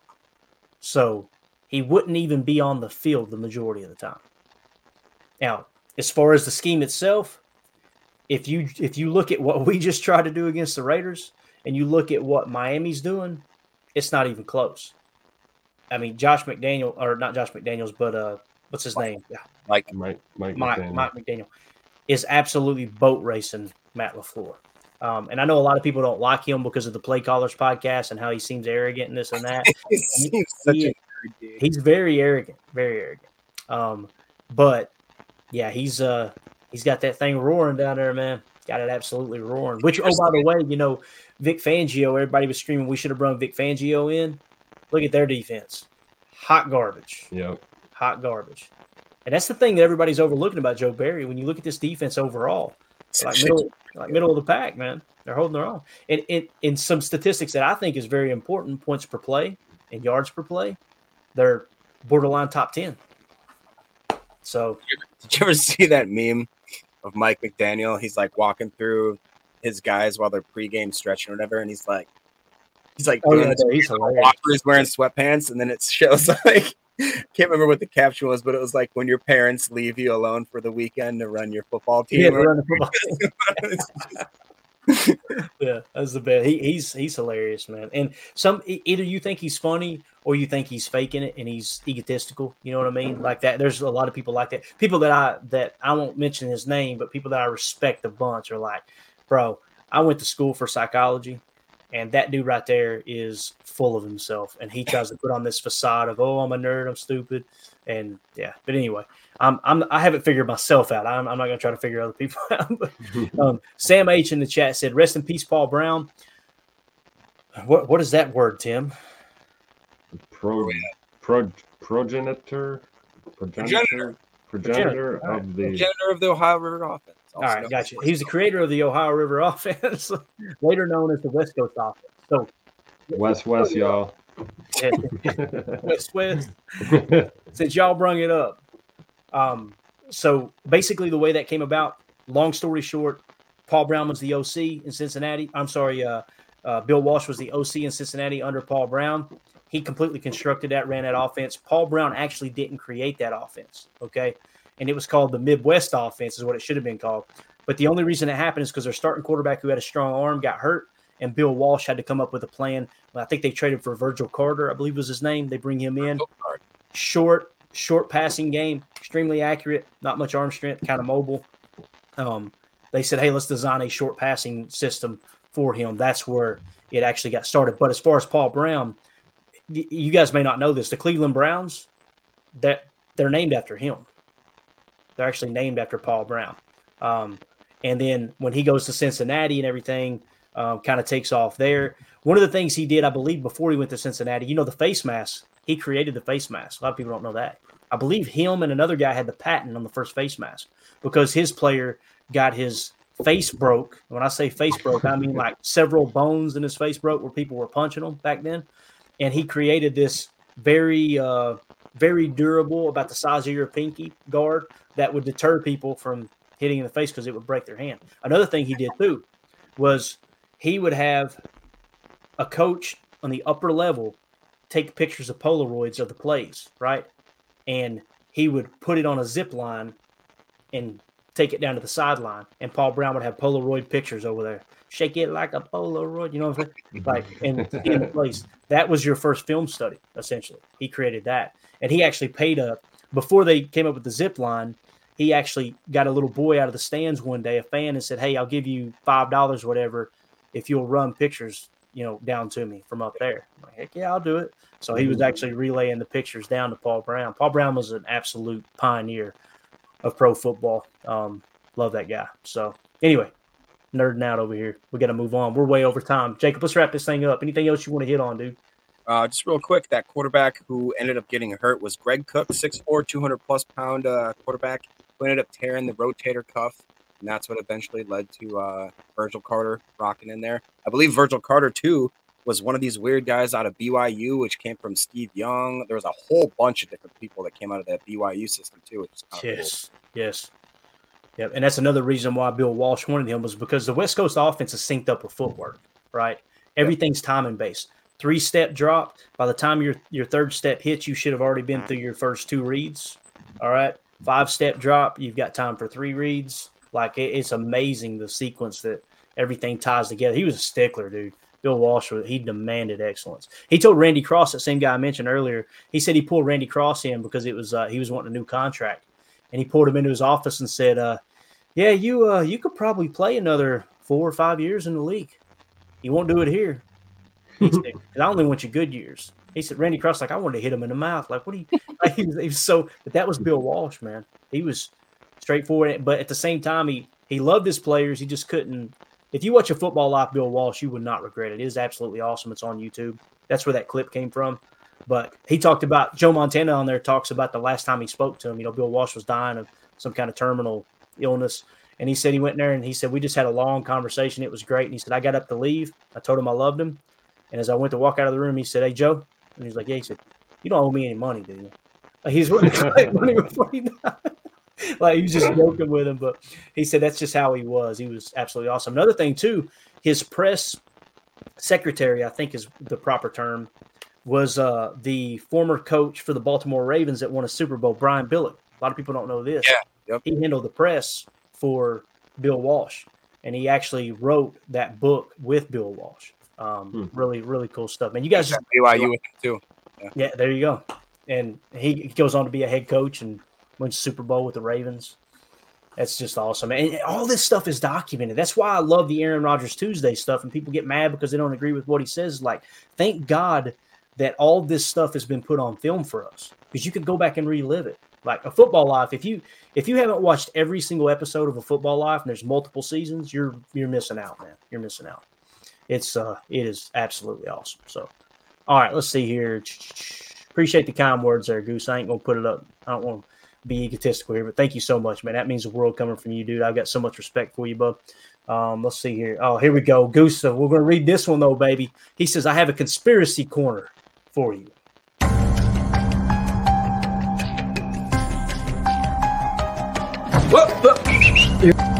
So he wouldn't even be on the field the majority of the time. Now, as far as the scheme itself, if you if you look at what we just tried to do against the Raiders and you look at what Miami's doing, it's not even close. I mean, Josh McDaniel or not Josh McDaniels, but uh, what's his name? Mike Mike Mike Mike, McDaniel. Mike McDaniel is absolutely boat racing Matt LaFleur. Um, and I know a lot of people don't like him because of the Play Callers podcast and how he seems arrogant and this and that. He seems such He- a dude. he's very arrogant, very arrogant. Um, but yeah, he's uh he's got that thing roaring down there, man. Got it absolutely roaring. Which oh by the way, you know, Vic Fangio, everybody was screaming we should have brought Vic Fangio in. Look at their defense. Hot garbage. Yep. Hot garbage. And that's the thing that everybody's overlooking about Joe Barry. When you look at this defense overall, like middle, like middle of the pack, man. They're holding their own. And in, in some statistics that I think is very important, points per play and yards per play, they're borderline top ten. So Did you ever see that meme of Mike McDaniel? He's like walking through his guys while they're pregame stretching or whatever, and he's like, he's like, Oh, yeah, he's weird hilarious. walk where he's wearing sweatpants, and then it shows like, can't remember what the caption was, but it was like when your parents leave you alone for the weekend to run your football team. yeah, or- run the football. yeah, that's the best. He, he's he's hilarious, man. And some either you think he's funny or you think he's faking it and he's egotistical. You know what I mean? Mm-hmm. Like that. There's a lot of people like that. People that I that I won't mention his name, but people that I respect a bunch are like, bro. I went to school for psychology, and that dude right there is full of himself, and he tries to put on this facade of, oh, I'm a nerd, I'm stupid, and yeah. But anyway, I'm, I'm I haven't figured myself out. I'm, I'm not gonna try to figure other people out. But, um, Sam H in the chat said, "Rest in peace, Paul Brown." What what is that word, Tim? Pro, pro, progenitor, progenitor. Progenitor of the Progenitor of the Ohio River offense. All right, gotcha. He's the creator of the Ohio River offense, later known as the West Coast offense. So West West, y'all. West West. Since y'all brung it up, um, so basically the way that came about. Long story short, Paul Brown was the OC in Cincinnati. I'm sorry, uh, uh, Bill Walsh was the OC in Cincinnati under Paul Brown. He completely constructed that, ran that offense. Paul Brown actually didn't create that offense. Okay. And it was called the Midwest offense, is what it should have been called. But the only reason it happened is because their starting quarterback, who had a strong arm, got hurt, and Bill Walsh had to come up with a plan. I think they traded for Virgil Carter, I believe was his name. They bring him in. Short, short passing game, extremely accurate, not much arm strength, kind of mobile. Um, they said, hey, let's design a short passing system for him. That's where it actually got started. But as far as Paul Brown, you guys may not know this. The Cleveland Browns, that they're named after him. They're actually named after Paul Brown. Um, and then when he goes to Cincinnati and everything, um, kind of takes off there. One of the things he did, I believe, before he went to Cincinnati, you know, the face mask. He created the face mask. A lot of people don't know that. I believe him and another guy had the patent on the first face mask because his player got his face broke. When I say face broke, I mean like several bones in his face broke where people were punching him back then. And he created this very, uh, very durable, about the size of your pinky guard that would deter people from hitting in the face because it would break their hand. Another thing he did too was he would have a coach on the upper level take pictures of Polaroids of the plays, right? And he would put it on a zip line and take it down to the sideline. And Paul Brown would have Polaroid pictures over there. Shake it like a Polaroid, you know what I'm saying? Like in, in place. That was your first film study, essentially. He created that. And he actually paid up before they came up with the zip line, he actually got a little boy out of the stands one day, a fan, and said, Hey, I'll give you five dollars, whatever, if you'll run pictures, you know, down to me from up there. I'm like, heck yeah, I'll do it. So he was actually relaying the pictures down to Paul Brown. Paul Brown was an absolute pioneer of pro football. Um, love that guy. So anyway, nerding out over here. We got to move on. We're way over time. Jacob, let's wrap this thing up. Anything else you want to hit on, dude? Uh, just real quick, that quarterback who ended up getting hurt was Greg Cook, 6'4", 200 plus pound uh, quarterback who ended up tearing the rotator cuff. And that's what eventually led to uh, Virgil Carter rocking in there. I believe Virgil Carter, too, was one of these weird guys out of BYU, which came from Steve Young. There was a whole bunch of different people that came out of that BYU system, too. Which is kinda Yes. Yes. Yep. And that's another reason why Bill Walsh wanted him was because the West Coast offense is synced up with footwork, right? Everything's timing based. Three step drop. By the time your your third step hits, you should have already been through your first two reads. All right. Five step drop, you've got time for three reads. Like it, it's amazing the sequence that everything ties together. He was a stickler, dude. Bill Walsh, he demanded excellence. He told Randy Cross, that same guy I mentioned earlier, he said he pulled Randy Cross in because it was uh, he was wanting a new contract, and he pulled him into his office and said, uh, "Yeah, you uh, you could probably play another four or five years in the league. You won't do it here. He said, I only want you good years." He said, "Randy Cross, like I wanted to hit him in the mouth. Like what do you?" Like, he, was, he was so, but that was Bill Walsh, man. He was straightforward, but at the same time, he he loved his players. He just couldn't. If you watch a football life, Bill Walsh, you would not regret it. It is absolutely awesome. It's on YouTube. That's where that clip came from. But he talked about Joe Montana on there talks about the last time he spoke to him. You know, Bill Walsh was dying of some kind of terminal illness. And he said he went there and he said, We just had a long conversation. It was great. And he said, I got up to leave. I told him I loved him. And as I went to walk out of the room, he said, Hey, Joe. And he's like, Yeah, he said, You don't owe me any money, do you? He's wanting to money before he died. like he was just joking with him, but he said that's just how he was. He was absolutely awesome. Another thing too, his press secretary, I think is the proper term, was uh, the former coach for the Baltimore Ravens that won a Super Bowl, Brian Billick. A lot of people don't know this. Yeah, yep. He handled the press for Bill Walsh, and he actually wrote that book with Bill Walsh. Um, Really, really cool stuff. Man, you guys just BYU with him, too. Yeah. yeah, there you go. And he he goes on to be a head coach and wins Super Bowl with the Ravens. That's just awesome. And all this stuff is documented. That's why I love the Aaron Rodgers Tuesday stuff. And people get mad because they don't agree with what he says. Like, thank God that all this stuff has been put on film for us because you can go back and relive it. Like a football life, if you if you haven't watched every single episode of a football life and there's multiple seasons, you're you're missing out, man. You're missing out. It's uh it is absolutely awesome. So all right, let's see here. Appreciate the kind words there, Goose. I ain't gonna put it up. I don't want be egotistical here, but thank you so much, man. That means the world coming from you, dude. I've got so much respect for you, bub. Um, let's see here. Oh, here we go. Goose. We're going to read this one, though, baby. He says, I have a conspiracy corner for you. All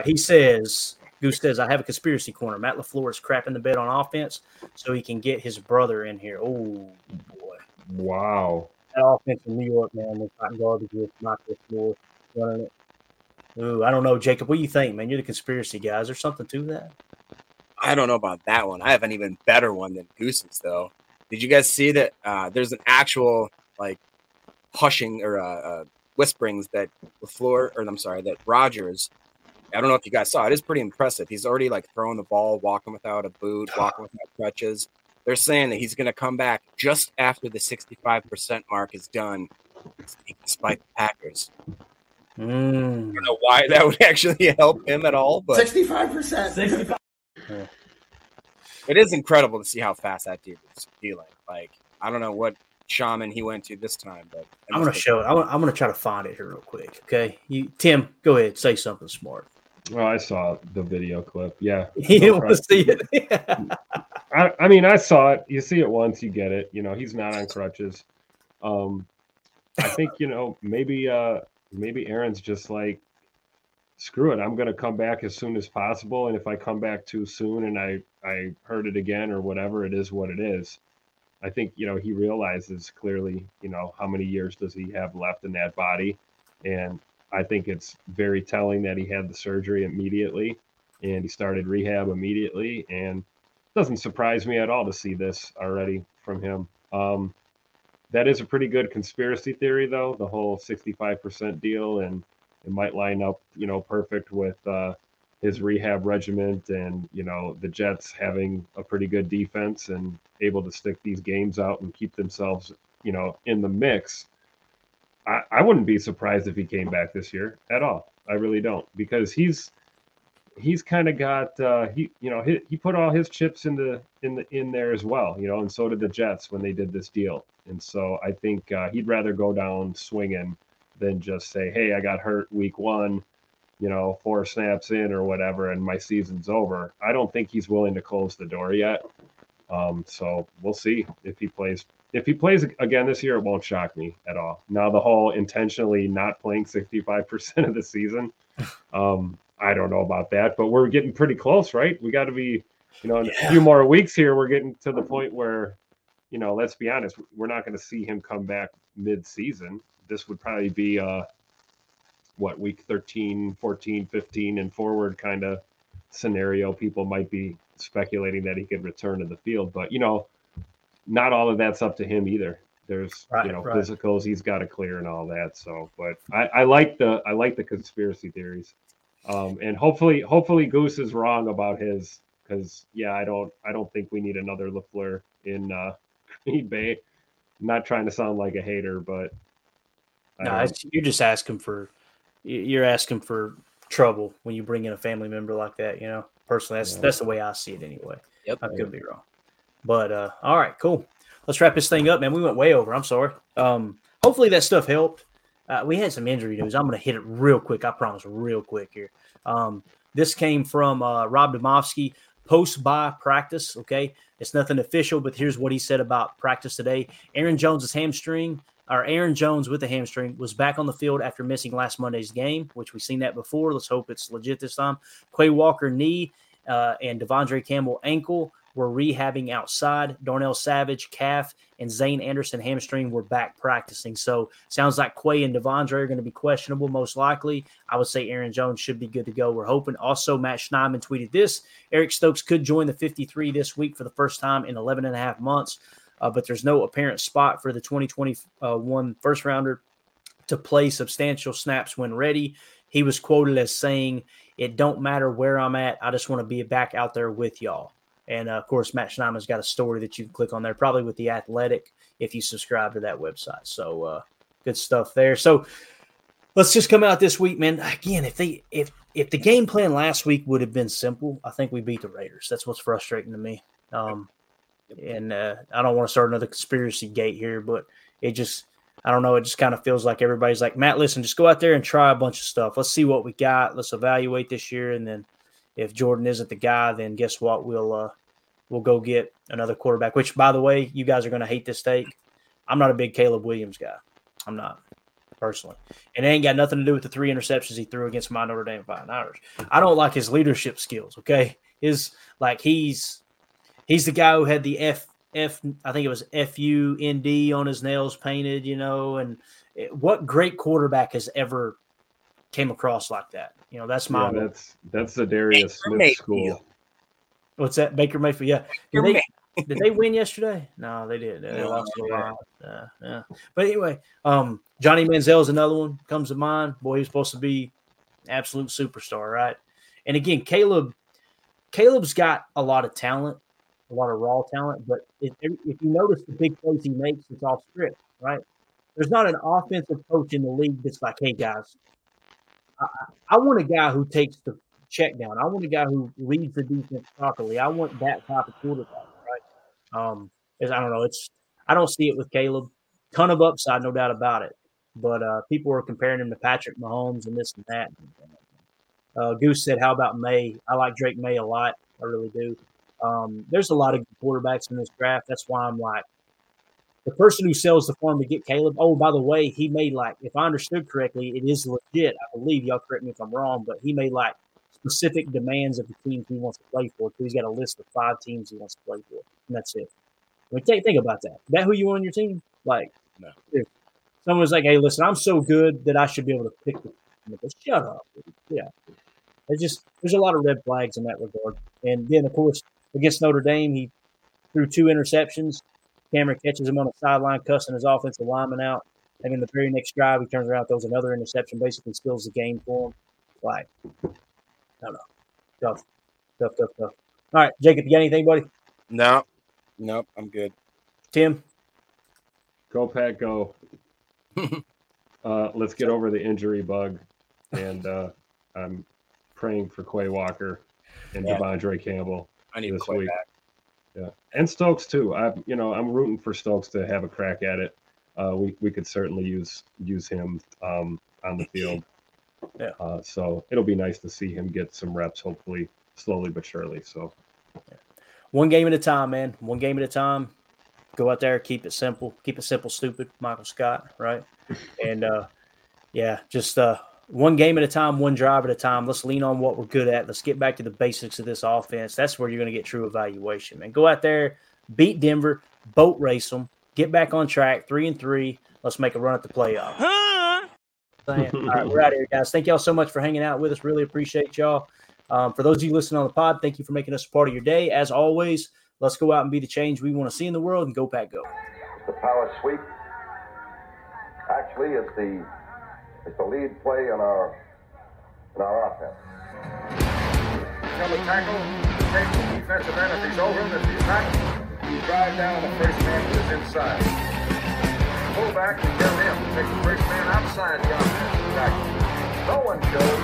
right. He says, Goose says, I have a conspiracy corner. Matt LaFleur is crapping the bed on offense so he can get his brother in here. Oh, boy. Wow. That offense in New York, man, was not garbage with Matt LaFleur running it. Ooh, I don't know, Jacob. What do you think, man? You're the conspiracy guy. Is there something to that? I don't know about that one. I have an even better one than Goose's, though. Did you guys see that? Uh, there's an actual like hushing or uh, uh, whisperings that Lafleur, or I'm sorry, that Rodgers. I don't know if you guys saw. It. It is pretty impressive. He's already like throwing the ball, walking without a boot, walking without crutches. They're saying that he's going to come back just after the 65% mark is done, despite the Packers. Mm. I don't know why that would actually help him at all, but 65%. it is incredible to see how fast that dude is healing. Like, I don't know what shaman he went to this time, but I'm going to show it. I'm going to try to find it here real quick. Okay. You, Tim, go ahead. Say something smart. Well, I saw the video clip. Yeah. He didn't want to see it. I, I mean, I saw it. You see it once, you get it. You know, he's not on crutches. Um, I think you know maybe uh maybe Aaron's just like, screw it. I'm gonna come back as soon as possible, and if I come back too soon and I I hurt it again or whatever, it is what it is. I think you know he realizes clearly, you know, how many years does he have left in that body, and I think it's very telling that he had the surgery immediately, and he started rehab immediately, and it doesn't surprise me at all to see this already from him. Um, that is a pretty good conspiracy theory, though, the whole 65% deal, and it might line up, you know, perfect with uh, his rehab regiment and, you know, the Jets having a pretty good defense and able to stick these games out and keep themselves, you know, in the mix. I, I wouldn't be surprised if he came back this year at all. I really don't, because he's he's kind of got uh, he you know he, he put all his chips in the in the in there as well you know and so did the jets when they did this deal. And so i think uh, he'd rather go down swinging than just say hey i got hurt week one you know four snaps in or whatever and my season's over. I don't think he's willing to close the door yet. Um, so we'll see if he plays if he plays again this year it won't shock me at all now the whole intentionally not playing 65% of the season um, I don't know about that, but we're getting pretty close, right? We got to be, you know, in Yeah. a few more weeks here, we're getting to the point where, you know, let's be honest, we're not going to see him come back mid-season. This would probably be uh what week 13, 14, 15 and forward kind of scenario. People might be speculating that he could return to the field, but you know, not all of that's up to him either. There's Right, you know right. physicals he's got to clear and all that. So, but I, I like the I like the conspiracy theories, um, and hopefully hopefully Goose is wrong about his because yeah I don't I don't think we need another Lafleur in uh, Green Bay. I'm not trying to sound like a hater, but No, you're just asking for you- you're asking for trouble when you bring in a family member like that. You know, personally, that's Yeah. that's the way I see it anyway. Yep. I could be wrong, but uh, all right, cool. Let's wrap this thing up, man. We went way over. I'm sorry. Um, hopefully that stuff helped. Uh, we had some injury news. I'm going to hit it real quick. I promise, real quick here. Um, this came from uh, Rob Demovsky post by practice. Okay, it's nothing official, but here's what he said about practice today. Aaron Jones's hamstring, or Aaron Jones with the hamstring, was back on the field after missing last Monday's game, which we've seen that before. Let's hope it's legit this time. Quay Walker knee uh, and De'Vondre Campbell ankle were rehabbing outside. Darnell Savage calf and Zayne Anderson hamstring were back practicing. So sounds like Quay and De'Vondre are going to be questionable most likely. I would say Aaron Jones should be good to go. We're hoping. Also, Matt Schneidman tweeted this: Eric Stokes could join the 53 this week for the first time in 11 and a half months, uh, but there's no apparent spot for the 2021 first rounder to play substantial snaps when ready. He was quoted as saying, "It don't matter where I'm at. I just want to be back out there with y'all." And uh, of course, Matt Schneider's got a story that you can click on there, probably with the Athletic if you subscribe to that website. So uh, good stuff there. So let's just come out this week, man. Again, if they if if the game plan last week would have been simple, I think we beat the Raiders. That's what's frustrating to me. Um, and uh, I don't want to start another conspiracy gate here, but it just I don't know. It just kind of feels like everybody's like Matt. Listen, just go out there and try a bunch of stuff. Let's see what we got. Let's evaluate this year, and then if Jordan isn't the guy, then guess what? We'll uh, we'll go get another quarterback. Which, by the way, you guys are going to hate this take. I'm not a big Caleb Williams guy. I'm not personally, and it ain't got nothing to do with the three interceptions he threw against my Notre Dame Fighting Irish. I don't like his leadership skills. Okay, his like he's he's the guy who had the F F I think it was F U N D on his nails painted. You know, and it, what great quarterback has ever came across like that? You know, that's my yeah, that's that's the Darius Smith Mayfield. school. What's that? Baker Mayfield. Yeah. Did they, did they win yesterday? No, they did. They lost yeah. Uh, yeah. But anyway, um, Johnny Manziel is another one comes to mind. Boy, he's supposed to be absolute superstar, right? And again, Caleb, Caleb's got a lot of talent, a lot of raw talent. But if, if you notice the big plays he makes, it's off script, right? There's not an offensive coach in the league that's like, hey guys, I, I want a guy who takes the check down. I want a guy who leads the defense properly. I want that type of quarterback, right? Um, I don't know. It's I don't see it with Caleb. Ton of upside, no doubt about it. But uh, people are comparing him to Patrick Mahomes and this and that. Uh, Goose said, "How about Maye? I like Drake Maye a lot. I really do. Um, there's a lot of quarterbacks in this draft. That's why I'm like, the person who sells the farm to get Caleb. Oh, by the way, he made like, if I understood correctly, it is legit. I believe y'all correct me if I'm wrong, but he made like specific demands of the teams he wants to play for. So he's got a list of five teams he wants to play for, and that's it. I mean, think, think about that. Is that who you want on your team? Like, no. someone's like, "Hey, listen, I'm so good that I should be able to pick the," go, shut up. Yeah, there's just there's a lot of red flags in that regard. And then, of course, against Notre Dame, he threw two interceptions. Cameron catches him on the sideline, cussing his offensive lineman out. And then the very next drive, he turns around, throws another interception, basically steals the game for him. Like, I don't know. Tough, tough, tough, tough. All right, Jacob, you got anything, buddy? No, nope, I'm good. Tim? Go, Pat, go. uh, let's get over the injury bug. And uh, I'm praying for Quay Walker and yeah. De'Vondre Campbell. I need this Quay week. back. Yeah, and Stokes too. I, you know, I'm rooting for Stokes to have a crack at it. Uh, we we could certainly use use him um, on the field. Yeah. Uh, so it'll be nice to see him get some reps, hopefully, slowly but surely. So, yeah. one game at a time, man. One game at a time. Go out there, keep it simple, keep it simple, stupid. Michael Scott, right? and uh, yeah, just uh, one game at a time, one drive at a time. Let's lean on what we're good at. Let's get back to the basics of this offense. That's where you're going to get true evaluation, man. Go out there, beat Denver, boat race them, get back on track, three and three. Let's make a run at the playoff. Huh? All right, we're out here, guys. Thank y'all so much for hanging out with us. Really appreciate y'all. Um, for those of you listening on the pod, thank you for making us a part of your day. As always, let's go out and be the change we want to see in the world and go pack go. The power sweep actually is the it's the lead play in our in our offense. Tell the tackle, take the defensive end if he's over him. If he's not, you drive down the first man is inside. Pull back and get him. Take the first man outside the offensive. No one goes.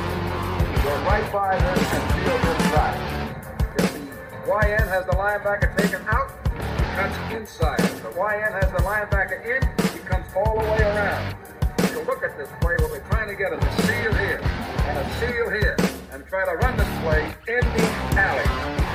Go right by them and field inside. If the YN has the linebacker taken out, that's inside. If the YN has the linebacker in, he comes all the way around you look at this play, we're trying to get a seal here and a seal here and try to run this play in the alley.